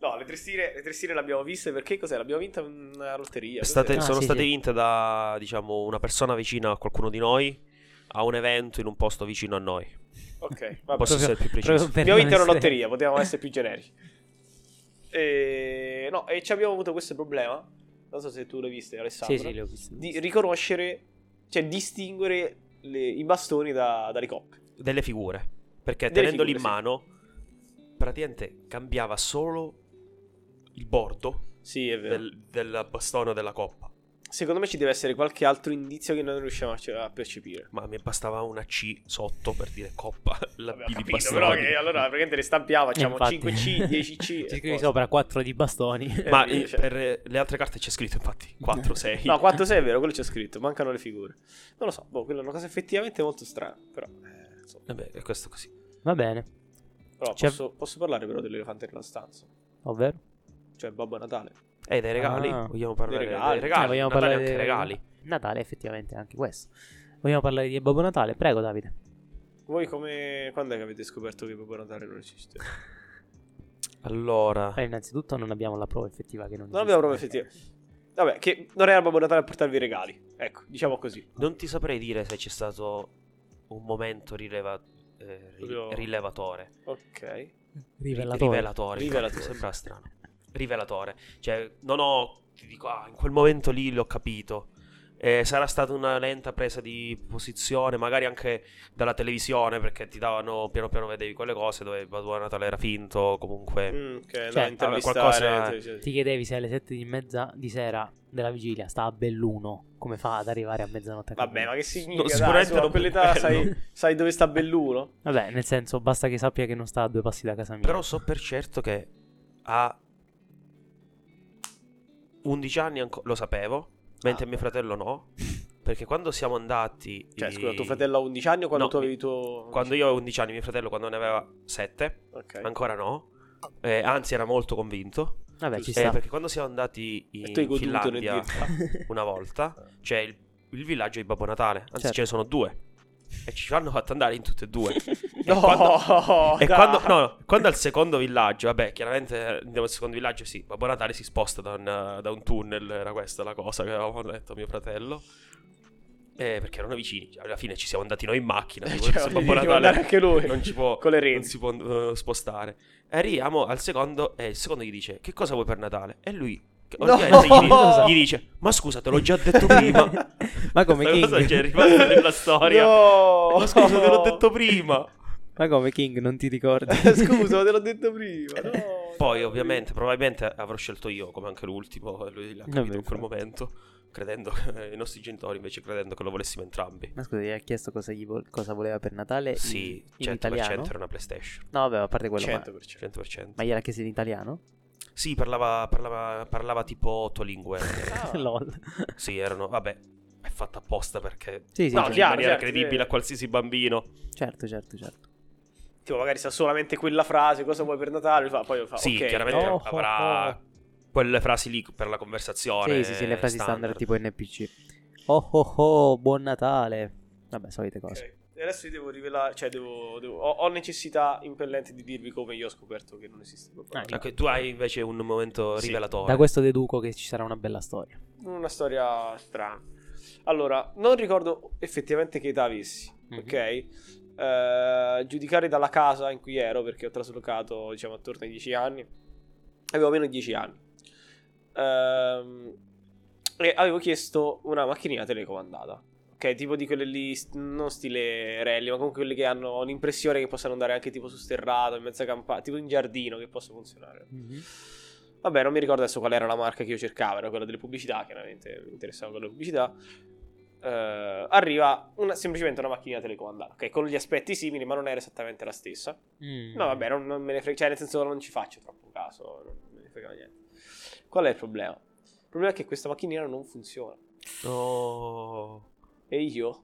No, le trestine, le trestine le abbiamo viste perché cos'è? L'abbiamo vinta in una lotteria. State- Ah, sono sì, state sì. vinte da, diciamo, una persona vicina a qualcuno di noi a un evento in un posto vicino a noi. Ok, Posso vabbè. Proprio- essere più preciso. Abbiamo vinto una essere- lotteria, potevamo essere più generici. E... No, e ci abbiamo avuto questo problema. Non so se tu l'hai viste, Alessandro. Sì, sì, le ho viste. Di riconoscere, cioè distinguere le- i bastoni da, dalle coppe. Delle figure. Perché Delle tenendoli in figure, sì. mano, praticamente cambiava solo il bordo Sì, è vero. del, del bastone o della coppa. Secondo me ci deve essere qualche altro indizio che non riusciamo a, a percepire. Ma mi bastava una C sotto per dire coppa. La Vabbè, capito, bastone. però che allora praticamente le stampiamo, facciamo Infatti. 5C, 10C. Ci e scrivi sopra 4 di bastoni. Ma eh, cioè- per le altre carte c'è scritto infatti 4, 6. No, 4 6 è vero, quello c'è scritto, mancano le figure. Non lo so, boh, quella è una cosa effettivamente molto strana, però insomma. Vabbè, è questo così. Va bene. Però C'è- posso, posso parlare però dell'elefante nella stanza, Ovvero? cioè Babbo Natale. E dei regali? Ah. Vogliamo parlare Dei dei regali. regali? Eh, vogliamo Natale parlare anche dei- regali. Natale, effettivamente, anche questo. Vogliamo parlare di Babbo Natale? Prego, Davide. Voi come quando è che avete scoperto che Babbo Natale non esiste? Allora, Eh, innanzitutto non abbiamo la prova effettiva che non Non esiste. abbiamo prova effettiva. Vabbè, che non era Babbo Natale a portarvi i regali. Ecco, diciamo così. non ti saprei dire se c'è stato un momento rileva- eh, ri- rilevatore. Ok. Rivelatore. Rivelatore. Rivelatore. Sembra strano. Rivelatore. Cioè, non ho... Ti dico, ah, in quel momento lì l'ho capito. Eh, sarà stata una lenta presa di posizione, magari anche dalla televisione, perché ti davano piano piano vedevi quelle cose dove Babbo Natale era finto, comunque... Mm, ok, no, Cioè, intervistare, qualcosa-. Ti chiedevi se alle 7 di mezza di sera della vigilia sta a Belluno, come fa ad arrivare a mezzanotte Vabbè, ma che significa? No, dai, sicuramente su, a quell'età sai, sai dove sta Belluno? Vabbè, nel senso, basta che sappia che non sta a due passi da casa mia. Però so per certo che a 11 anni anco- lo sapevo, mentre Ah, mio fratello no. Perché quando siamo andati... Cioè, i- scusa, tuo fratello ha 11 anni o quando No, tu avevi tuo... Quando io avevo 11 anni, mio fratello quando ne aveva 7, Ok. ancora no. Eh, anzi, era molto convinto. Vabbè, ci. Eh, sta. perché quando siamo andati in Finlandia una volta, c'è il, il villaggio di Babbo Natale. Anzi, Certo. ce ne sono due. E ci hanno fatto andare in tutte e due. No, quando- E quando, no, no, quando al secondo villaggio, vabbè, chiaramente andiamo al secondo villaggio, sì, Babbo Natale si sposta da un, da un tunnel, era questa la cosa che avevamo detto mio fratello. Eh, perché erano vicini, cioè, alla fine ci siamo andati noi in macchina, Eh, tipo, cioè, Babbo Natale anche lui non ci può, con le non si può eh, spostare. E arriviamo al secondo e il secondo gli dice, che cosa vuoi per Natale? E lui... che- No! ovviamente Gli, dice, gli dice, ma scusa, te l'ho già detto prima. Ma come Questa cosa King? c'è rimasta nella storia. No! Ma scusa, te l'ho detto prima. Ma come King, non ti ricordi? Scusa, te l'ho detto prima. No, Poi, no, ovviamente, probabilmente avrò scelto io, come anche l'ultimo, lui l'ha capito in quel momento, credendo che, i nostri genitori invece credendo che lo volessimo entrambi. Ma scusa, gli ha chiesto cosa, gli vol- cosa voleva per Natale? in- Sì, in, 100% italiano? era una PlayStation. No, vabbè, a parte quello. Ma, 100%. 100%. ma gliel'ha chiesto in italiano? Sì, parlava, parlava, parlava tipo otto lingue. Ah. Lol. sì, erano, vabbè, è fatta apposta perché... Sì, sì, No, certo. in chiaro, maniera certo, credibile sì. a qualsiasi bambino. certo, certo, certo. Tipo, magari sa solamente quella frase, cosa vuoi per Natale? Fa, poi fa, sì, ok. chiaramente Oh, avrà oh, oh. quelle frasi lì per la conversazione. Sì, sì, sì, le frasi standard, tipo NPC. Oh oh oh, buon Natale. Vabbè, solite cose. Ok. E adesso io devo rivelare, cioè devo, devo- ho, ho necessità impellente di dirvi come io ho scoperto che non esiste Babbo Ah. Ecco, tu hai invece un momento Sì. rivelatore. Da questo deduco che ci sarà una bella storia. Una storia strana. Allora, non ricordo effettivamente che età avessi, Mhm. ok? Eh, giudicare dalla casa in cui ero, perché ho traslocato, diciamo, attorno ai 10 anni, avevo meno di 10 anni. Ehm, e avevo chiesto una macchinina telecomandata. Ok, tipo di quelle lì, non stile rally, ma comunque quelle che hanno l'impressione che possano andare anche tipo su sterrato, in mezza campagna, tipo in giardino, che possa funzionare. Vabbè, non mi ricordo adesso qual era la marca che io cercavo, era quella delle pubblicità, chiaramente mi interessava quella delle pubblicità. Eh, arriva una- semplicemente una macchina telecomandata, ok, con gli aspetti simili, ma non era esattamente la stessa. Mm. No, vabbè, non, non me ne frega, cioè nel senso non ci faccio troppo caso, non me ne frega niente. Qual è il problema? Il problema è che questa macchinina non funziona. No. E io,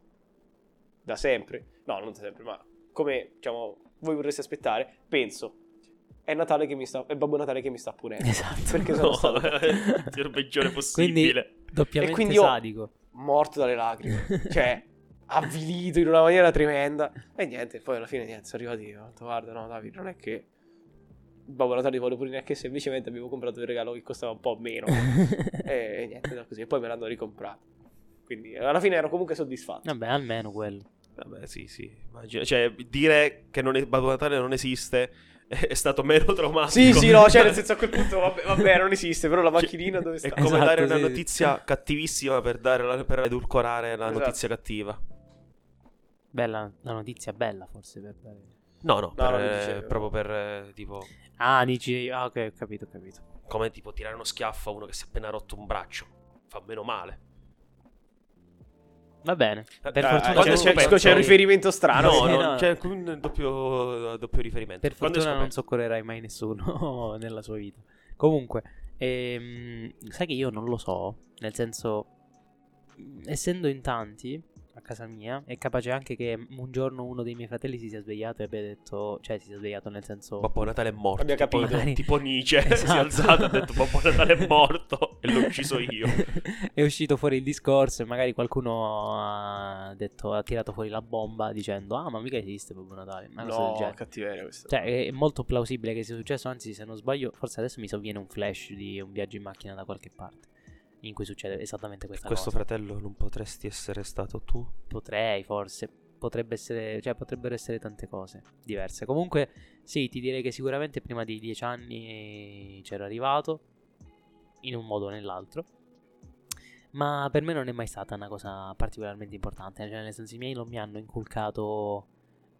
da sempre, no, non da sempre, ma come, diciamo, voi vorreste aspettare, penso, è Natale che mi sta, è Babbo Natale che mi sta punendo. Esatto. Perché sono No, stato il peggiore possibile. Doppiamente E quindi io- sadico. morto dalle lacrime. cioè, avvilito in una maniera tremenda. E niente, poi alla fine niente, sono arrivati. Ho detto, guarda, no, Davide, non è che Babbo Natale vuole pure neanche semplicemente abbiamo comprato il regalo che costava un po' meno. e, e niente, no, così. E poi me l'hanno ricomprato. Quindi alla fine ero comunque soddisfatto. Vabbè, almeno quello. Vabbè, sì, sì. immagino. Cioè, dire che non è, Babbo Natale non esiste è, è stato meno traumatico. Sì, sì, no, cioè nel senso a quel punto vabbè, vabbè non esiste, però la Cioè, macchinina dove È sta? come Esatto, dare una sì. notizia cattivissima per, dare la- per edulcorare la Esatto. notizia cattiva. Bella, la notizia bella forse per dare... No, no, per, no, eh, dicevo. proprio per eh, tipo Ah, dici... Ah, ok, ho capito, ho capito. come tipo tirare uno schiaffo a uno che si è appena rotto un braccio. Fa meno male. Va bene. Per Eh, fortuna quando c'è, c'è- c'è un riferimento strano. no, no, no. c'è un doppio, doppio riferimento. Per Quando fortuna non soccorrerai mai nessuno nella sua vita. Comunque, ehm, sai che io non lo so, nel senso, essendo in tanti a casa mia, è capace anche che un giorno uno dei miei fratelli si sia svegliato e abbia detto, cioè si sia svegliato nel senso... Babbo Natale è morto. Abbia tipo, capito. tipo Nietzsche si è Esatto. alzato e ha detto Babbo Natale è morto e l'ho ucciso io. è uscito fuori il discorso e magari qualcuno ha detto, ha tirato fuori la bomba dicendo, ah ma mica esiste Babbo Natale, una cosa del No, genere. cattiveria questo. Cioè, è molto plausibile che sia successo. Anzi, se non sbaglio, forse adesso mi sovviene un flash di un viaggio in macchina da qualche parte. In cui succede esattamente questa Questo cosa. fratello non potresti essere stato tu? Potrei, forse. Potrebbe essere. Cioè, potrebbero essere tante cose diverse. Comunque, sì, ti direi che sicuramente prima di dieci anni c'ero arrivato. In un modo o nell'altro. Ma per me non è mai stata una cosa particolarmente importante. Cioè, nel senso, i miei non mi hanno inculcato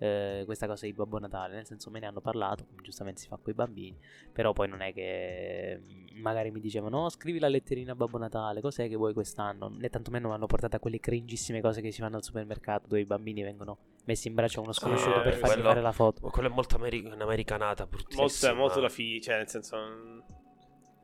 eh, questa cosa di Babbo Natale. Nel senso, me ne hanno parlato, come giustamente si fa con i bambini. Però poi non è che mm, magari mi dicevano: "Oh, scrivi la letterina a Babbo Natale, cos'è che vuoi quest'anno? Né tantomeno mi hanno portato a quelle cringissime cose che si fanno al supermercato dove i bambini vengono messi in braccio a uno sconosciuto eh, per fargli quello- fare la foto. Ma quello è molto ameri- un'americanata, Molto, bruttissima. molto la figlia, cioè nel senso...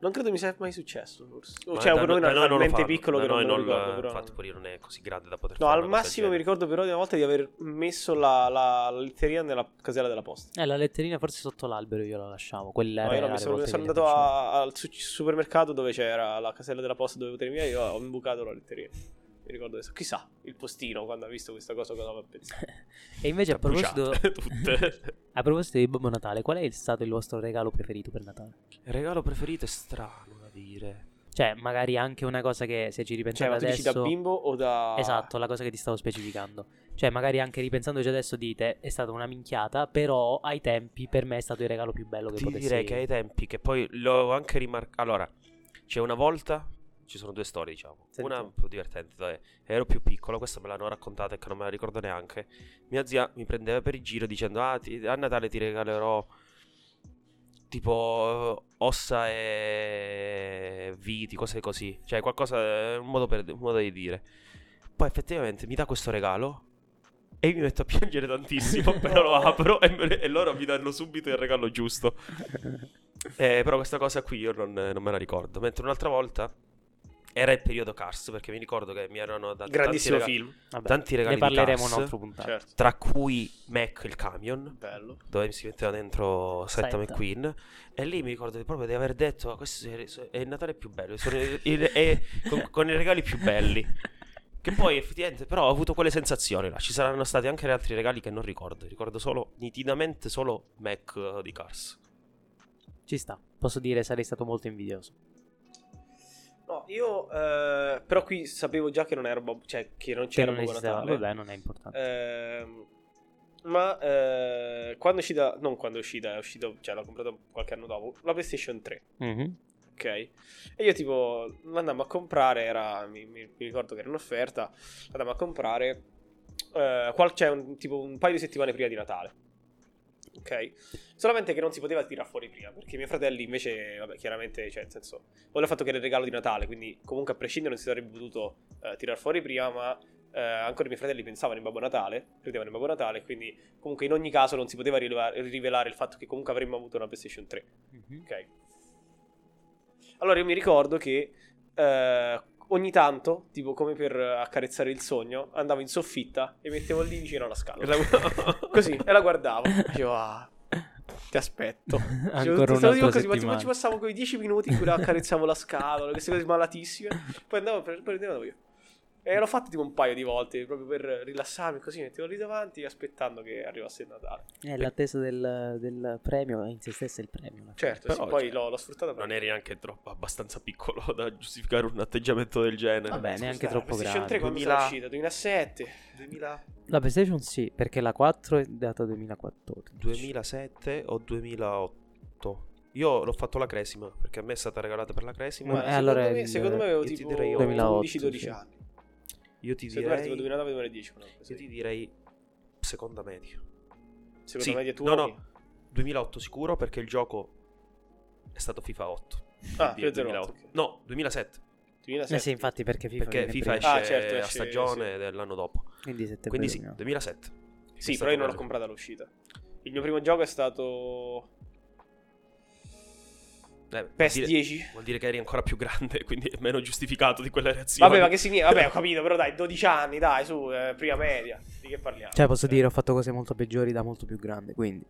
Non credo mi sia mai successo, forse. Ma cioè, da, per noi era non talmente piccolo da che non me lo non ricordo, il però... fatto pure non è così grande da poter No, fare al massimo mi ricordo però di una volta di aver messo la, la, la letterina nella casella della posta. Eh, la letterina forse sotto l'albero io la lasciavo. Quella No, io era messo- volte sono andato a- al su- supermercato dove c'era la casella della posta dove potevi via io ho imbucato la letterina. Mi ricordo adesso. Chissà, il postino quando ha visto questa cosa cosa aveva pensato. E invece a proposito, a proposito di Babbo Natale, qual è stato il vostro regalo preferito per Natale? Il regalo preferito è strano da dire. Cioè, magari anche una cosa che se ci Cioè, ripensate dici adesso... da bimbo o da... Esatto, la cosa che ti stavo specificando. Cioè, magari anche ripensandoci adesso dite è stata una minchiata, però ai tempi per me è stato il regalo più bello che Ti potessi direi che ai tempi, che poi l'ho anche rimarcato. Allora, c'è una volta. Ci sono due storie, diciamo. Sentiamo. Una un po' divertente, dove ero più piccolo, questa me l'hanno raccontata e che non me la ricordo neanche. Mia zia mi prendeva per il giro dicendo: Ah, ti- a Natale ti regalerò tipo ossa e viti, cose così. Cioè, qualcosa, un modo, per- un modo di dire. Poi effettivamente mi dà questo regalo. E mi metto a piangere tantissimo. Però lo apro e, me e loro mi danno subito il regalo giusto. Eh, però questa cosa qui io non, non me la ricordo. Mentre un'altra volta era il periodo Cars, perché mi ricordo che mi erano dati Grandissimo tanti, rega- film. Vabbè, tanti regali ne parleremo di un Cars, altro puntato. Certo. tra cui Mac il camion, Bello. dove si metteva dentro Santa Santa. McQueen. E lì mi ricordo proprio di aver detto: "Ah, Questo è il Natale più bello, sono i- i- è con, con i regali più belli. Che poi effettivamente, però, ho avuto quelle sensazioni là. Ci saranno stati anche altri regali che non ricordo. Ricordo solo, nitidamente, solo Mac eh, di Cars. Ci sta. Posso dire sarei stato molto invidioso. No, io eh, però qui sapevo già che non era Bob, cioè che non Che c'era non Babbo esisteva. Natale. Vabbè, non è importante. Ehm, ma eh, quando è uscita, non quando è uscita, è uscito, cioè l'ho comprato qualche anno dopo, la PlayStation 3, Mhm. ok? E io tipo l'andammo a comprare, era, mi, mi- mi ricordo che era un'offerta, l'andammo a comprare, eh, qual- cioè un, tipo un paio di settimane prima di Natale. Ok? Solamente che non si poteva tirare fuori prima, perché i miei fratelli invece, vabbè, chiaramente, cioè, nel senso, voleva il fatto che era il regalo di Natale, quindi comunque a prescindere non si sarebbe potuto eh, tirare fuori prima, ma eh, ancora i miei fratelli pensavano in Babbo Natale, credevano in Babbo Natale, quindi comunque in ogni caso non si poteva rileva- rivelare il fatto che comunque avremmo avuto una PlayStation 3. Mhm. Ok. Allora io mi ricordo che eh, ogni tanto, tipo come per accarezzare il sogno, andavo in soffitta e mettevo lì vicino alla scatola. Così, e la guardavo. Dicevo, ah, ti aspetto. Ancora stavo un'altra così, ma tipo, ci passavo quei 10 minuti in cui accarezzavo la scatola, queste cose malatissime. Poi andavo, pre- poi andavo io. E l'ho fatto tipo un paio di volte, proprio per rilassarmi così, mettevo lì davanti aspettando che arrivasse il Natale. Eh, l'attesa del, del premio in se stessa è il premio. Certo, Però, sì, poi cioè, l'ho, l'ho sfruttata Non eri neanche troppo abbastanza piccolo da giustificare un atteggiamento del genere. Vabbè, scusa, neanche troppo PlayStation grande. 3 quando 2000 è uscita? 2007? 2000... La PlayStation sì, perché la 4 è data 2014. 2007 o 2008? Io l'ho fatto la cresima perché a me è stata regalata per la cresima. Ma- eh, secondo, allora me, il- secondo me avevo tipo direi 2008, 11-12 sì. anni. Io ti era direi, tipo 2009-2010. quando l'ho preso io ti direi seconda media. Secondo Sì, me di tu no, no, 2008 sicuro perché il gioco è stato FIFA 8. Ah, Di- FIFA 2008. 08, ok. No, 2007. 2007. Eh sì, infatti, perché FIFA, Perché FIFA prima. esce Ah, certo, a esce- stagione dell'anno dopo. Quindi Quindi sì, 2009. 2007. Sì, però io non l'ho stato comprata all'uscita. Il mio primo gioco è stato. Eh, PES vuol, dire, 10. vuol dire che eri ancora più grande, quindi è meno giustificato di quella reazione. Vabbè, ma che significa? Vabbè, ho capito, però dai, 12 anni, dai, su, eh, prima media. Di che parliamo? Cioè, posso dire, ho fatto cose molto peggiori da molto più grande, quindi...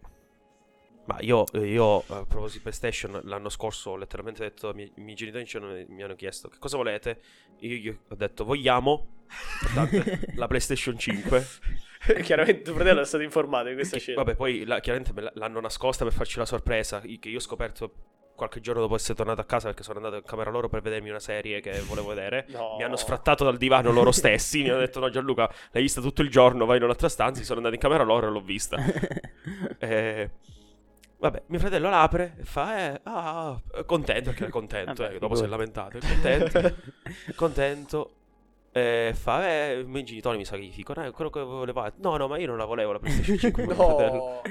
Ma io, io eh, a proposito di PlayStation, l'anno scorso ho letteralmente detto ai miei, i miei genitori ci hanno- mi hanno chiesto che cosa volete. Io gli ho detto vogliamo la PlayStation 5. Chiaramente tuo fratello è stato informato di questa Che- scelta. vabbè, poi la- chiaramente l'hanno nascosta per farci la sorpresa. Che io ho scoperto qualche giorno dopo essere tornato a casa perché sono andato in camera loro per vedermi una serie che volevo vedere. No. Mi hanno sfrattato dal divano loro stessi. mi hanno detto: No, Gianluca, l'hai vista tutto il giorno, vai in un'altra stanza. Sono andato in camera loro e l'ho vista. Eh, vabbè, mio fratello l'apre e fa: eh, ah, contento perché era contento. Vabbè, eh, dopo si è figurati. lamentato. È contento, contento. E fa: eh, i miei genitori mi sa che gli dicono: eh, quello che volevate. No, no, ma io non la volevo la PlayStation 5. mio fratello. No.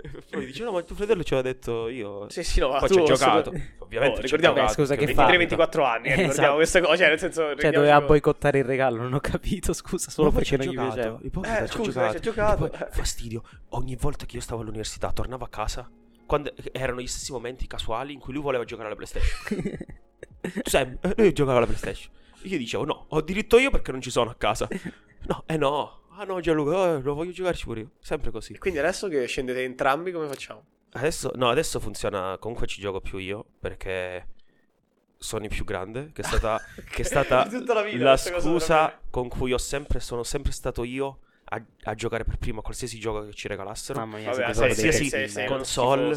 Poi dice: No, ma tuo fratello ce l'ha detto io. Sì, sì, no, ma Poi tu ci ha giocato. Ovviamente Oh, ci ricordiamo- giocato, scusa, che che fa? 23-24 anni, eh, ricordiamo Esatto. questa cosa. Cioè, nel senso, Cioè, doveva boicottare il regalo, non ho capito, scusa, solo perché ci non gli piaceva. Eh, ci scusa, ci ha giocato. E poi, fastidio. Ogni volta che io stavo all'università, tornavo a casa. Quando erano gli stessi momenti casuali in cui lui voleva giocare alla PlayStation. Sempre, lui giocava alla PlayStation. Io dicevo: No, ho diritto io perché non ci sono a casa. No, eh no. Ah no, Gianluca, eh, lo voglio giocarci pure io. Sempre così. E quindi adesso che scendete entrambi, come facciamo? Adesso, no, adesso funziona. Comunque ci gioco più io perché sono il più grande. Che è stata, che è stata la vita, la scusa con cui ho sempre, sono sempre stato io a, a giocare per primo a qualsiasi gioco che ci regalassero. Mamma mia, Vabbè, sei, console,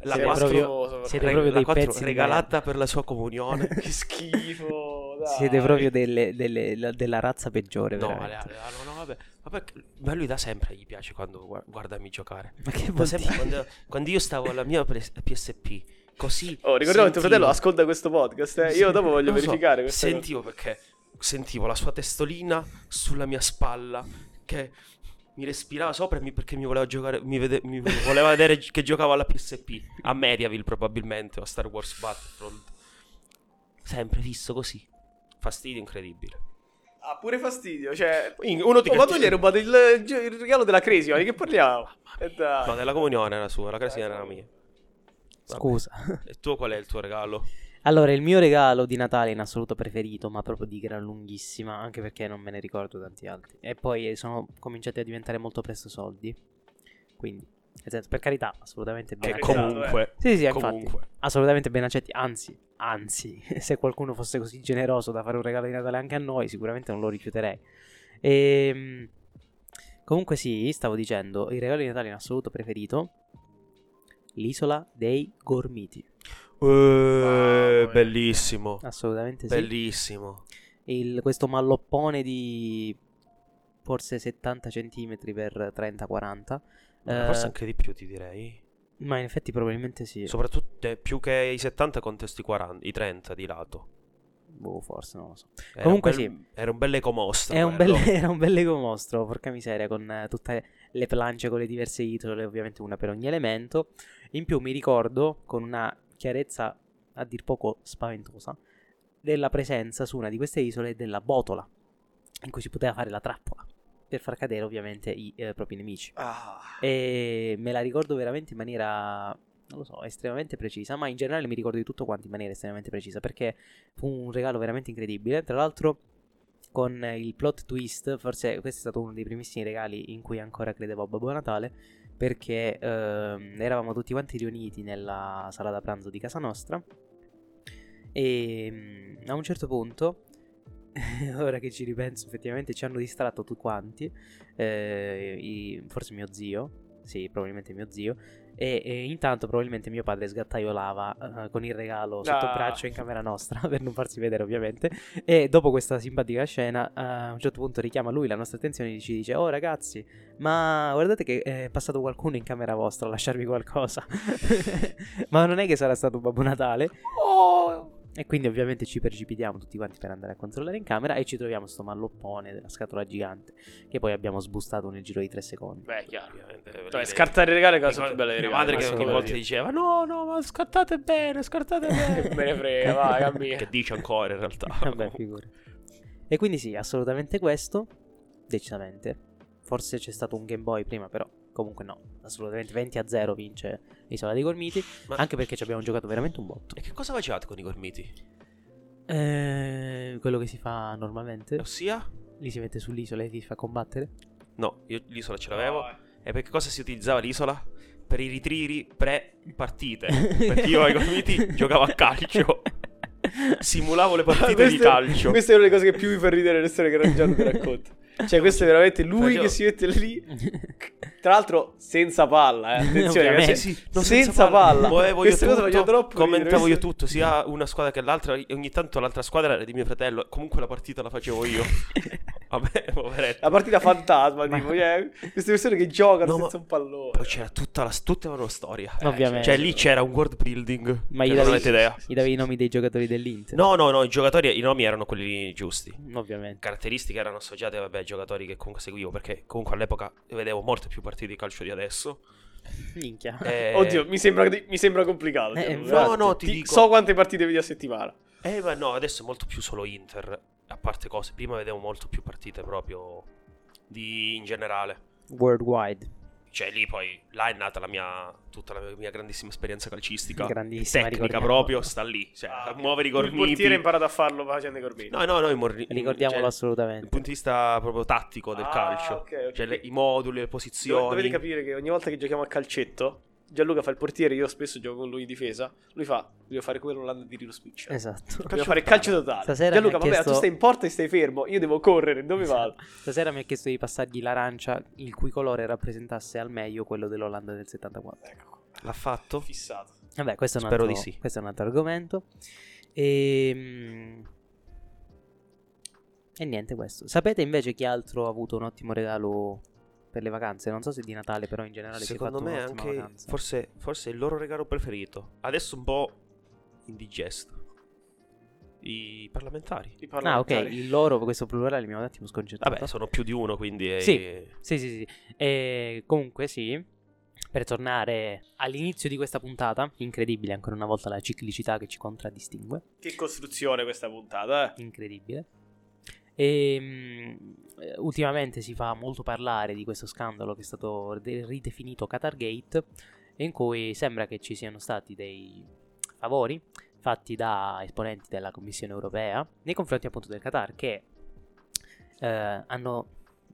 la Sei uno quattro- schifoso, siete veramente. proprio la dei 4 pezzi di regalata per la sua comunione. Che schifo. Dai. Siete proprio delle, delle- la- della razza peggiore, No, veramente. Ale, Ale, no, vabbè. Vabbè, ma lui da sempre gli piace quando gua- guardarmi giocare. Ma che Da vuol sempre, quando, quando io stavo alla mia PSP, così. Oh, ricordiamo che tuo sentivo- fratello ascolta questo podcast. eh. Io dopo voglio Non so, verificare questa cosa. Sentivo perché sentivo la sua testolina sulla mia spalla che mi respirava sopra e mi- perché mi voleva giocare, mi, vede- mi voleva vedere che giocavo alla PSP, a Mediaville probabilmente, o a Star Wars Battlefront. Sempre visto così. Fastidio incredibile. Ah, pure fastidio. Cioè, Uno ti oh, ma tu gli hai rubato il, il regalo della crisi. Ma di che parliamo? Dai. No, della comunione era sua, la casina era la mia. Vabbè. Scusa. E tu qual è il tuo regalo? Allora, il mio regalo di Natale in assoluto preferito, ma proprio di gran lunghissima, anche perché non me ne ricordo tanti altri. E poi eh, sono cominciati a diventare molto presto soldi. Quindi, senso, per carità, assolutamente ben accetti. comunque, Sì, sì, infatti, comunque. assolutamente ben accetti. Anzi, anzi, se qualcuno fosse così generoso da fare un regalo di Natale anche a noi, sicuramente non lo rifiuterei. Ehm, comunque sì, stavo dicendo, il regalo di Natale in assoluto preferito, l'isola dei Gormiti. Eh, mia. bellissimo. Assolutamente sì. Bellissimo. Il- questo malloppone di forse 70 cm per 30-40. Ma Forse eh, anche di più, ti direi. ma in effetti probabilmente sì. Soprattutto eh, più che i 70 contesto i 40, i 30 di lato. Boh, forse non lo so. Era Comunque un bel- sì. Era un bel ecomostro. È un bel, era un bel Lego mostro, porca miseria, con eh, tutte le planche con le diverse isole, ovviamente una per ogni elemento. In più mi ricordo, con una chiarezza a dir poco spaventosa, della presenza su una di queste isole della botola, in cui si poteva fare la trappola, per far cadere ovviamente i eh, propri nemici. Ah. E me la ricordo veramente in maniera, non lo so, estremamente precisa, ma in generale mi ricordo di tutto quanto in maniera estremamente precisa, perché fu un regalo veramente incredibile. Tra l'altro, con il plot twist, forse questo è stato uno dei primissimi regali in cui ancora credevo a Babbo Natale, perché ehm, eravamo tutti quanti riuniti nella sala da pranzo di casa nostra e mm, a un certo punto, ora che ci ripenso, effettivamente ci hanno distratto tutti quanti, eh, i- forse mio zio, sì, probabilmente mio zio, e, e intanto probabilmente mio padre sgattaiolava eh, con il regalo sotto Ah. braccio in camera nostra, per non farsi vedere ovviamente, e dopo questa simpatica scena, eh, a un certo punto richiama lui la nostra attenzione e ci dice, oh ragazzi, ma guardate che è passato qualcuno in camera vostra a lasciarvi qualcosa, ma non è che sarà stato Babbo Natale? Oh, E quindi ovviamente ci precipitiamo tutti quanti per andare a controllare in camera e ci troviamo sto malloppone della scatola gigante che poi abbiamo sbustato nel giro di tre secondi. Beh, chiaro. Ovviamente, Cioè, scartare i regali è la cosa più bella dei mia regali. madre che ogni volta diceva no no ma scartate bene scartate bene Me ne frega, vai, cammina. che dice ancora in realtà Vabbè, figura. E quindi sì, assolutamente questo, decisamente. Forse c'è stato un Game Boy prima, però comunque no, assolutamente 20 a 0 vince Isola dei Gormiti, Ma- anche perché ci abbiamo giocato veramente un botto. e che cosa facevate con i gormiti? Eh, quello che si fa normalmente, ossia li si mette sull'isola e li fa combattere. no io l'isola ce l'avevo No, e per che cosa si utilizzava l'isola? per i ritiri pre partite perché io ai gormiti giocavo a calcio simulavo le partite di Queste- calcio Questa è una delle cose che più mi fa ridere le storie che Rangiano ti racconta. Cioè, questo è veramente lui Facevo- che si mette lì. Tra l'altro, senza palla, eh. Attenzione, ragazzi. Sì, no, senza, palla. Queste voglio tutto, troppo commentavo io tutto, sia una squadra che l'altra. e Ogni tanto l'altra squadra era di mio fratello. Comunque la partita la facevo io. Vabbè, poveretto. La partita fantasma, tipo, cioè, queste persone che giocano No, senza ma- un pallone. Poi c'era tutta la tutta una storia. Ovviamente. Cioè, lì c'era un world building. Ma gli non davi, avete idea. gli davi i nomi dei giocatori dell'Inter. No, no, no, i giocatori, i nomi erano quelli giusti. Ovviamente. Caratteristiche erano associate vabbè, ai giocatori che comunque seguivo. Perché comunque all'epoca vedevo molte più partite di calcio di adesso. Minchia. Eh, Oddio, mi sembra, mi sembra complicato. Eh, cioè. No, no, ti dico- So quante partite vedi a settimana. Eh, ma no, adesso è molto più solo Inter. A parte cose, prima vedevo molto più partite proprio di in generale. Worldwide. Cioè, lì poi, là è nata la mia, tutta la mia grandissima esperienza calcistica. Grandissima, Tecnica ricordiamo. proprio, sta lì. Cioè, Ah, muovere i Il gormiti. portiere ha imparato a farlo facendo i gormiti. No, no, no, i morri- Ricordiamolo cioè, assolutamente. Dal punto di vista proprio tattico del Ah, calcio. ok, ok. Cioè, le- i moduli, le Dov- posizioni. Dovete capire che ogni volta che giochiamo a calcetto, Gianluca fa il portiere, io spesso gioco con lui in difesa. Lui fa, devo fare come l'Olanda di Rino Spiccia. Esatto. Devo fare il calcio totale. Stasera Gianluca, vabbè, chiesto- tu stai in porta e stai fermo. Io devo correre, dove vado? Stasera mi ha chiesto di passargli l'arancia, il cui colore rappresentasse al meglio quello dell'Olanda del 74. Ecco, L'ha fatto? fissato. Vabbè, questo è un, Spero altro, di sì. questo è un altro argomento. E, e niente questo. Sapete invece chi altro ha avuto un ottimo regalo per le vacanze? Non so se di Natale, però in generale Secondo si è me anche vacanza. forse, forse il loro regalo preferito. Adesso un po' indigesto. I parlamentari. I Ah, ok, parlamentari. il loro, questo plurale mi ha un attimo sconcertato. Vabbè, sono più di uno, quindi è... Sì. Sì, sì, sì. E comunque sì, per tornare all'inizio di questa puntata, incredibile ancora una volta la ciclicità che ci contraddistingue, Che costruzione questa puntata, eh. incredibile. E, ultimamente si fa molto parlare di questo scandalo che è stato de- ridefinito Qatar Gate, in cui sembra che ci siano stati dei favori fatti da esponenti della Commissione europea nei confronti appunto del Qatar che eh, hanno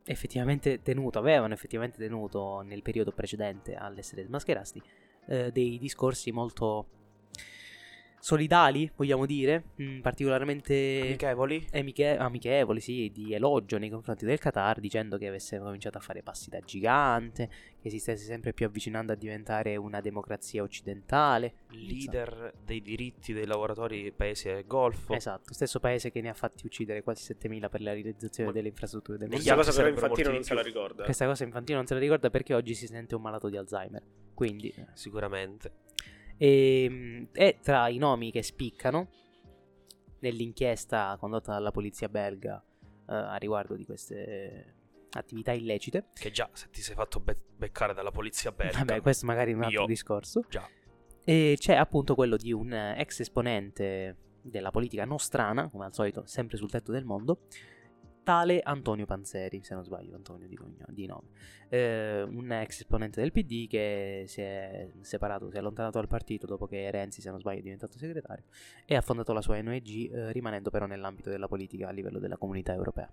effettivamente tenuto, avevano effettivamente tenuto nel periodo precedente all'essere smascherati eh, dei discorsi molto solidali, vogliamo dire, mm, particolarmente Amichevoli? amiche- amichevoli, sì, di elogio nei confronti del Qatar, dicendo che avesse cominciato a fare passi da gigante, che si stesse sempre più avvicinando a diventare una democrazia occidentale. Leader dei diritti dei lavoratori paesi del Golfo. Esatto, stesso paese che ne ha fatti uccidere quasi 7000 per la realizzazione Ma- delle infrastrutture del negli Questa mondo. cosa però Infantino non se la ricorda. Questa cosa Infantino non se la ricorda perché oggi si sente un malato di Alzheimer. Quindi, Sicuramente. E, mm, e tra i nomi che spiccano nell'inchiesta condotta dalla polizia belga eh, a riguardo di queste attività illecite, Che già, se ti sei fatto be- beccare dalla polizia belga. vabbè, questo magari è un altro Io- discorso. Già. E c'è appunto quello di un eh, ex esponente della politica nostrana, come al solito, sempre sul tetto del mondo, tale Antonio Panzeri, se non sbaglio, Antonio di, cogno- di nome, Eh, un ex esponente del PD che si è separato, si è allontanato dal partito dopo che Renzi, se non sbaglio, è diventato segretario e ha fondato la sua ONG, eh, rimanendo però nell'ambito della politica a livello della comunità europea.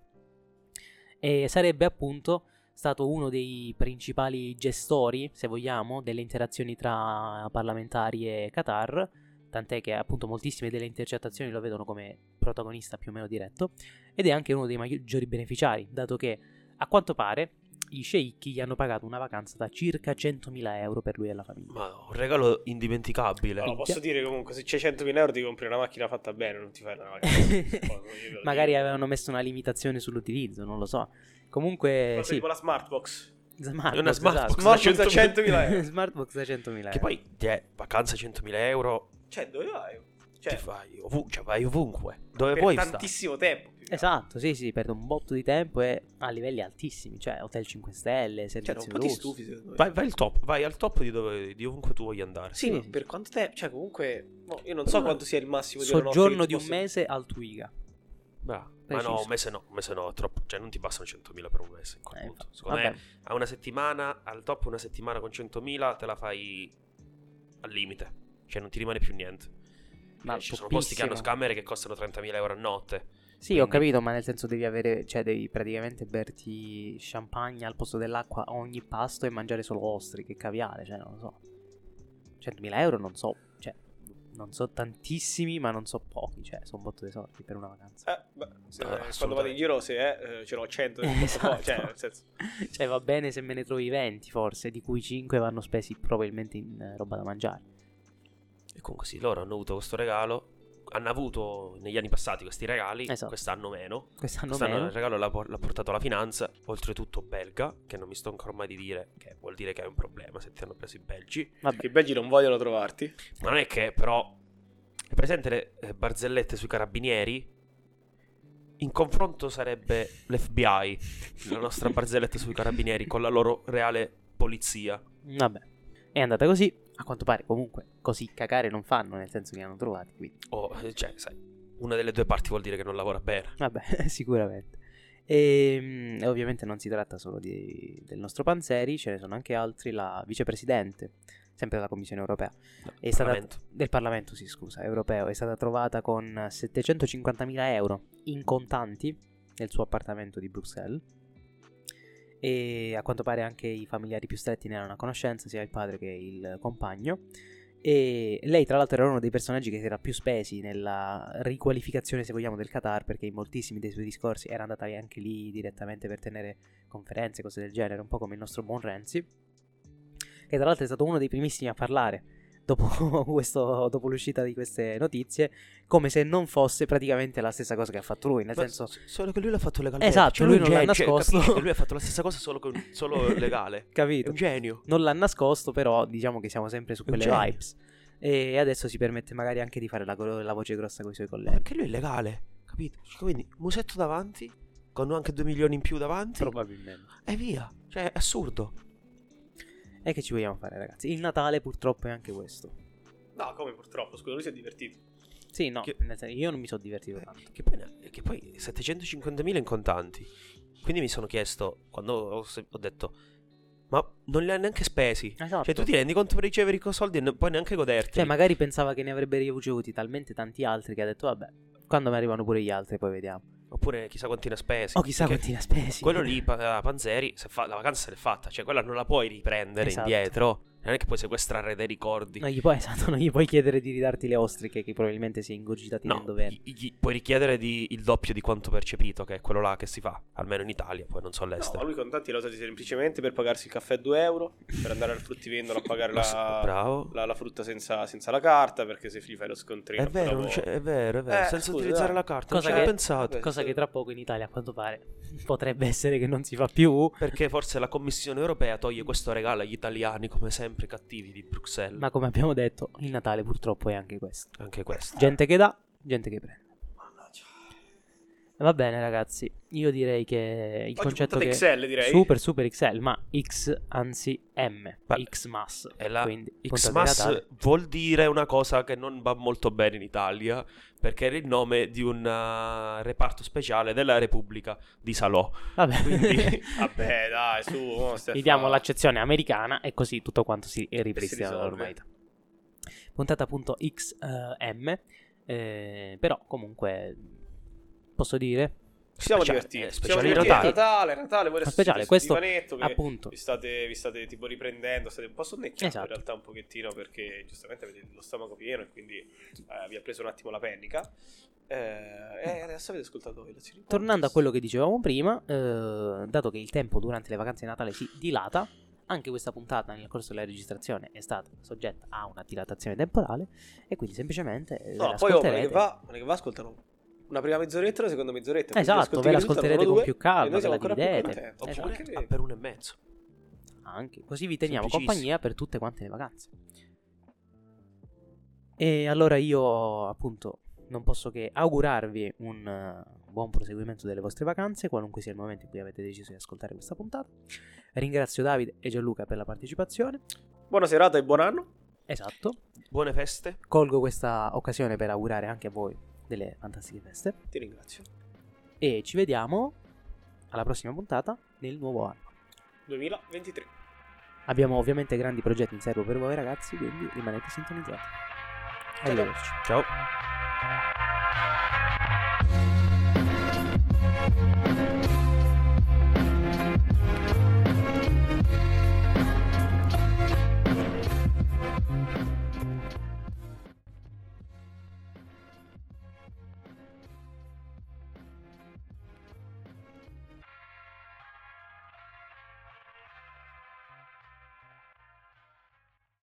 E sarebbe appunto stato uno dei principali gestori, se vogliamo, delle interazioni tra parlamentari e Qatar, tant'è che appunto moltissime delle intercettazioni lo vedono come protagonista più o meno diretto, ed è anche uno dei maggiori beneficiari, dato che a quanto pare i sceicchi gli hanno pagato una vacanza da circa 100.000 euro per lui e la famiglia. Ma un regalo indimenticabile. No, posso dire comunque, se c'è 100.000 euro ti compri una macchina fatta bene, non ti fai una vacanza. Magari avevano messo una limitazione sull'utilizzo, non lo so. Comunque, Cosa sì, tipo la Smartbox. Smartbox, Una Smartbox esatto. da Smartbox da 100.000 euro. Smartbox da 100.000 euro. Che poi, eh, vacanza 100.000 euro. Cioè, dove vai? Cioè, Ti fai ovu- cioè, vai ovunque. Dove per vuoi stare. tantissimo tempo. che altro. Esatto, sì, sì, perde un botto di tempo e a livelli altissimi, cioè hotel 5 stelle, Cioè, servizi un po' ti lusso. stufi secondo me. Vai, vai al top, vai al top di, dove, di ovunque tu voglia andare. Sì, Sì, ma sì. per quanto tempo? Cioè, comunque, boh, io non so quanto sia il massimo di Soggiorno di un possa- mese al Twiga. Bra. Ma no, un mese no, un mese no, troppo. Cioè, non ti bastano 100.000 per un mese. in quel Eh, punto. Secondo Vabbè, me, a una settimana, al top, una settimana con 100.000 te la fai al limite. Cioè, non ti rimane più niente. Ma Eh, ci sono posti che hanno scamere che costano 30.000 euro a notte. Sì, ho Quindi- capito, ma nel senso devi avere, cioè devi praticamente berti champagne al posto dell'acqua a ogni pasto e mangiare solo ostriche e caviale, cioè non lo so. 100.000 euro non so, cioè non so tantissimi, ma non so pochi, cioè sono botto di soldi per una vacanza. Eh, beh, se- Ah, quando vado in giro, se eh, ce l'ho 100 nel Esatto. portafoglio, cioè, nel senso, Cioè va bene se me ne trovi 20 forse, di cui 5 vanno spesi probabilmente in eh, roba da mangiare. E comunque sì, loro hanno avuto questo regalo. Hanno avuto negli anni passati questi regali, Esatto. quest'anno meno. Quest'anno Quest'anno meno. il regalo l'ha, l'ha portato la finanza, oltretutto belga, che non mi sto ancora mai di dire, che vuol dire che è un problema se ti hanno preso i belgi. Vabbè, che i belgi non vogliono trovarti. Ma non è che però è presente le eh, barzellette sui carabinieri? In confronto sarebbe l'FBI, la nostra barzelletta sui carabinieri con la loro reale polizia. vabbè. È andata così. A quanto pare comunque così cagare non fanno, nel senso che li hanno trovati, quindi O, eh, cioè, sai, una delle due parti vuol dire che non lavora bene. Vabbè, sicuramente. E mm, ovviamente non si tratta solo di- del nostro Panzeri, ce ne sono anche altri. La vicepresidente, sempre della Commissione europea, è stata, del Parlamento, sì, scusa, europeo, è stata trovata con 750.000 euro in contanti nel suo appartamento di Bruxelles. E a quanto pare anche i familiari più stretti ne erano a conoscenza, sia il padre che il compagno. E lei, tra l'altro, era uno dei personaggi che si era più spesi nella riqualificazione, se vogliamo, del Qatar, perché in moltissimi dei suoi discorsi era andata anche lì direttamente per tenere conferenze, cose del genere, un po' come il nostro buon Renzi, che tra l'altro è stato uno dei primissimi a parlare dopo, questo, dopo l'uscita di queste notizie, come se non fosse praticamente la stessa cosa che ha fatto lui, nel Ma senso... solo che lui l'ha fatto legalmente. Esatto, Cioè, lui è non l'ha genio, cioè, nascosto. che lui ha fatto la stessa cosa solo, con- solo legale. È Capito? un genio. Non l'ha nascosto, però diciamo che siamo sempre su È quelle vibes. E adesso si permette magari anche di fare la, la voce grossa con i suoi colleghi. perché lui è legale, capito? Cioè, Quindi, musetto davanti, con anche 2 milioni in più davanti, Probabilmente. e via. Cioè, è assurdo. E che ci vogliamo fare, ragazzi? Il Natale purtroppo è anche questo. No, come purtroppo, scusa, lui si è divertito. Sì, no, Che- io non mi sono divertito tanto. Che poi, che poi 750.000 in contanti. Quindi mi sono chiesto, quando ho, detto, ma non li ha neanche spesi. Esatto. Cioè, tu ti rendi conto per ricevere i soldi e ne- poi neanche goderti. Cioè, magari pensava che ne avrebbe ricevuti talmente tanti altri che ha detto, vabbè, quando mi arrivano pure gli altri poi vediamo. Oppure chissà quanti ne ha spesi. O chissà quanti ne ha spesi. Quello lì, pa- Panzeri, fa- la vacanza se l'è fatta. Cioè, quella non la puoi riprendere Esatto. indietro. Non è che puoi sequestrare dei ricordi. Non gli puoi, esatto, non gli puoi chiedere di ridarti le ostriche che probabilmente si è ingurgitati No, nel dovere. gli- gli puoi richiedere di- il doppio di quanto percepito, che è quello là che si fa, almeno in Italia, poi non so No, all'estero. ma lui contanti l'ha usati semplicemente per pagarsi il caffè a 2 euro, per andare al fruttivendolo a pagare la, bravo. la- la frutta senza, senza la carta, perché se gli fai lo scontrino... È vero, dopo- c'è- è vero, è vero. Eh, senza scusa, utilizzare dai. la carta. Cosa non ci che- hai pensato. Cosa che tra poco in Italia, a quanto pare, potrebbe essere che non si fa più. Perché forse la Commissione europea toglie questo regalo agli italiani, come sempre cattivi di Bruxelles. Ma come abbiamo detto, il Natale purtroppo è anche questo. Anche questo. Gente che dà, gente che prende. Va bene, ragazzi. Io direi che il Oggi concetto che XL, direi. super super XL, ma X anzi M, Ma- X mass. La Xmas Natale. vuol dire una cosa che non va molto bene in Italia, perché era il nome di un uh, reparto speciale della Repubblica di Salò. Vabbè. Quindi- Vabbè, dai, su. mo stai a Gli diamo fa- l'accezione americana e così tutto quanto si ripristina risolve. alla normalità. Puntata appunto XM, eh, però comunque posso dire Ci siamo Speciale- divertiti. eh, Ci siamo speciale divertiti. Natale. Natale, Natale, voi speciale, questo, divanetto che appunto vi state, vi state tipo riprendendo, state un po' sonnecchiati Esatto. in realtà un pochettino perché giustamente avete lo stomaco pieno e quindi eh, vi ha preso un attimo la pennica. Eh, e adesso avete ascoltato lezioni. Tornando a quello che dicevamo prima, eh, dato che il tempo durante le vacanze di Natale si dilata, anche questa puntata nel corso della registrazione è stata soggetta a una dilatazione temporale e quindi semplicemente eh, No, poi oh, non è che va, non è che va, ascoltano una prima mezz'oretta e una seconda mezz'oretta. Esatto, ve l'ascolterete con due, più calma, ve la dividete. Esatto. Oppure che- per uno e mezzo. Anche. Così vi teniamo compagnia per tutte quante le vacanze. E allora io appunto non posso che augurarvi un uh, buon proseguimento delle vostre vacanze, qualunque sia il momento in cui avete deciso di ascoltare questa puntata. Ringrazio Davide e Gianluca per la partecipazione. Buona serata e buon anno. Esatto. Buone feste. Colgo questa occasione per augurare anche a voi delle fantastiche feste. Ti ringrazio. E ci vediamo alla prossima puntata nel nuovo anno. 2023. Abbiamo ovviamente grandi progetti in serbo per voi ragazzi, quindi rimanete sintonizzati. Arrivederci. Ciao. Ciao.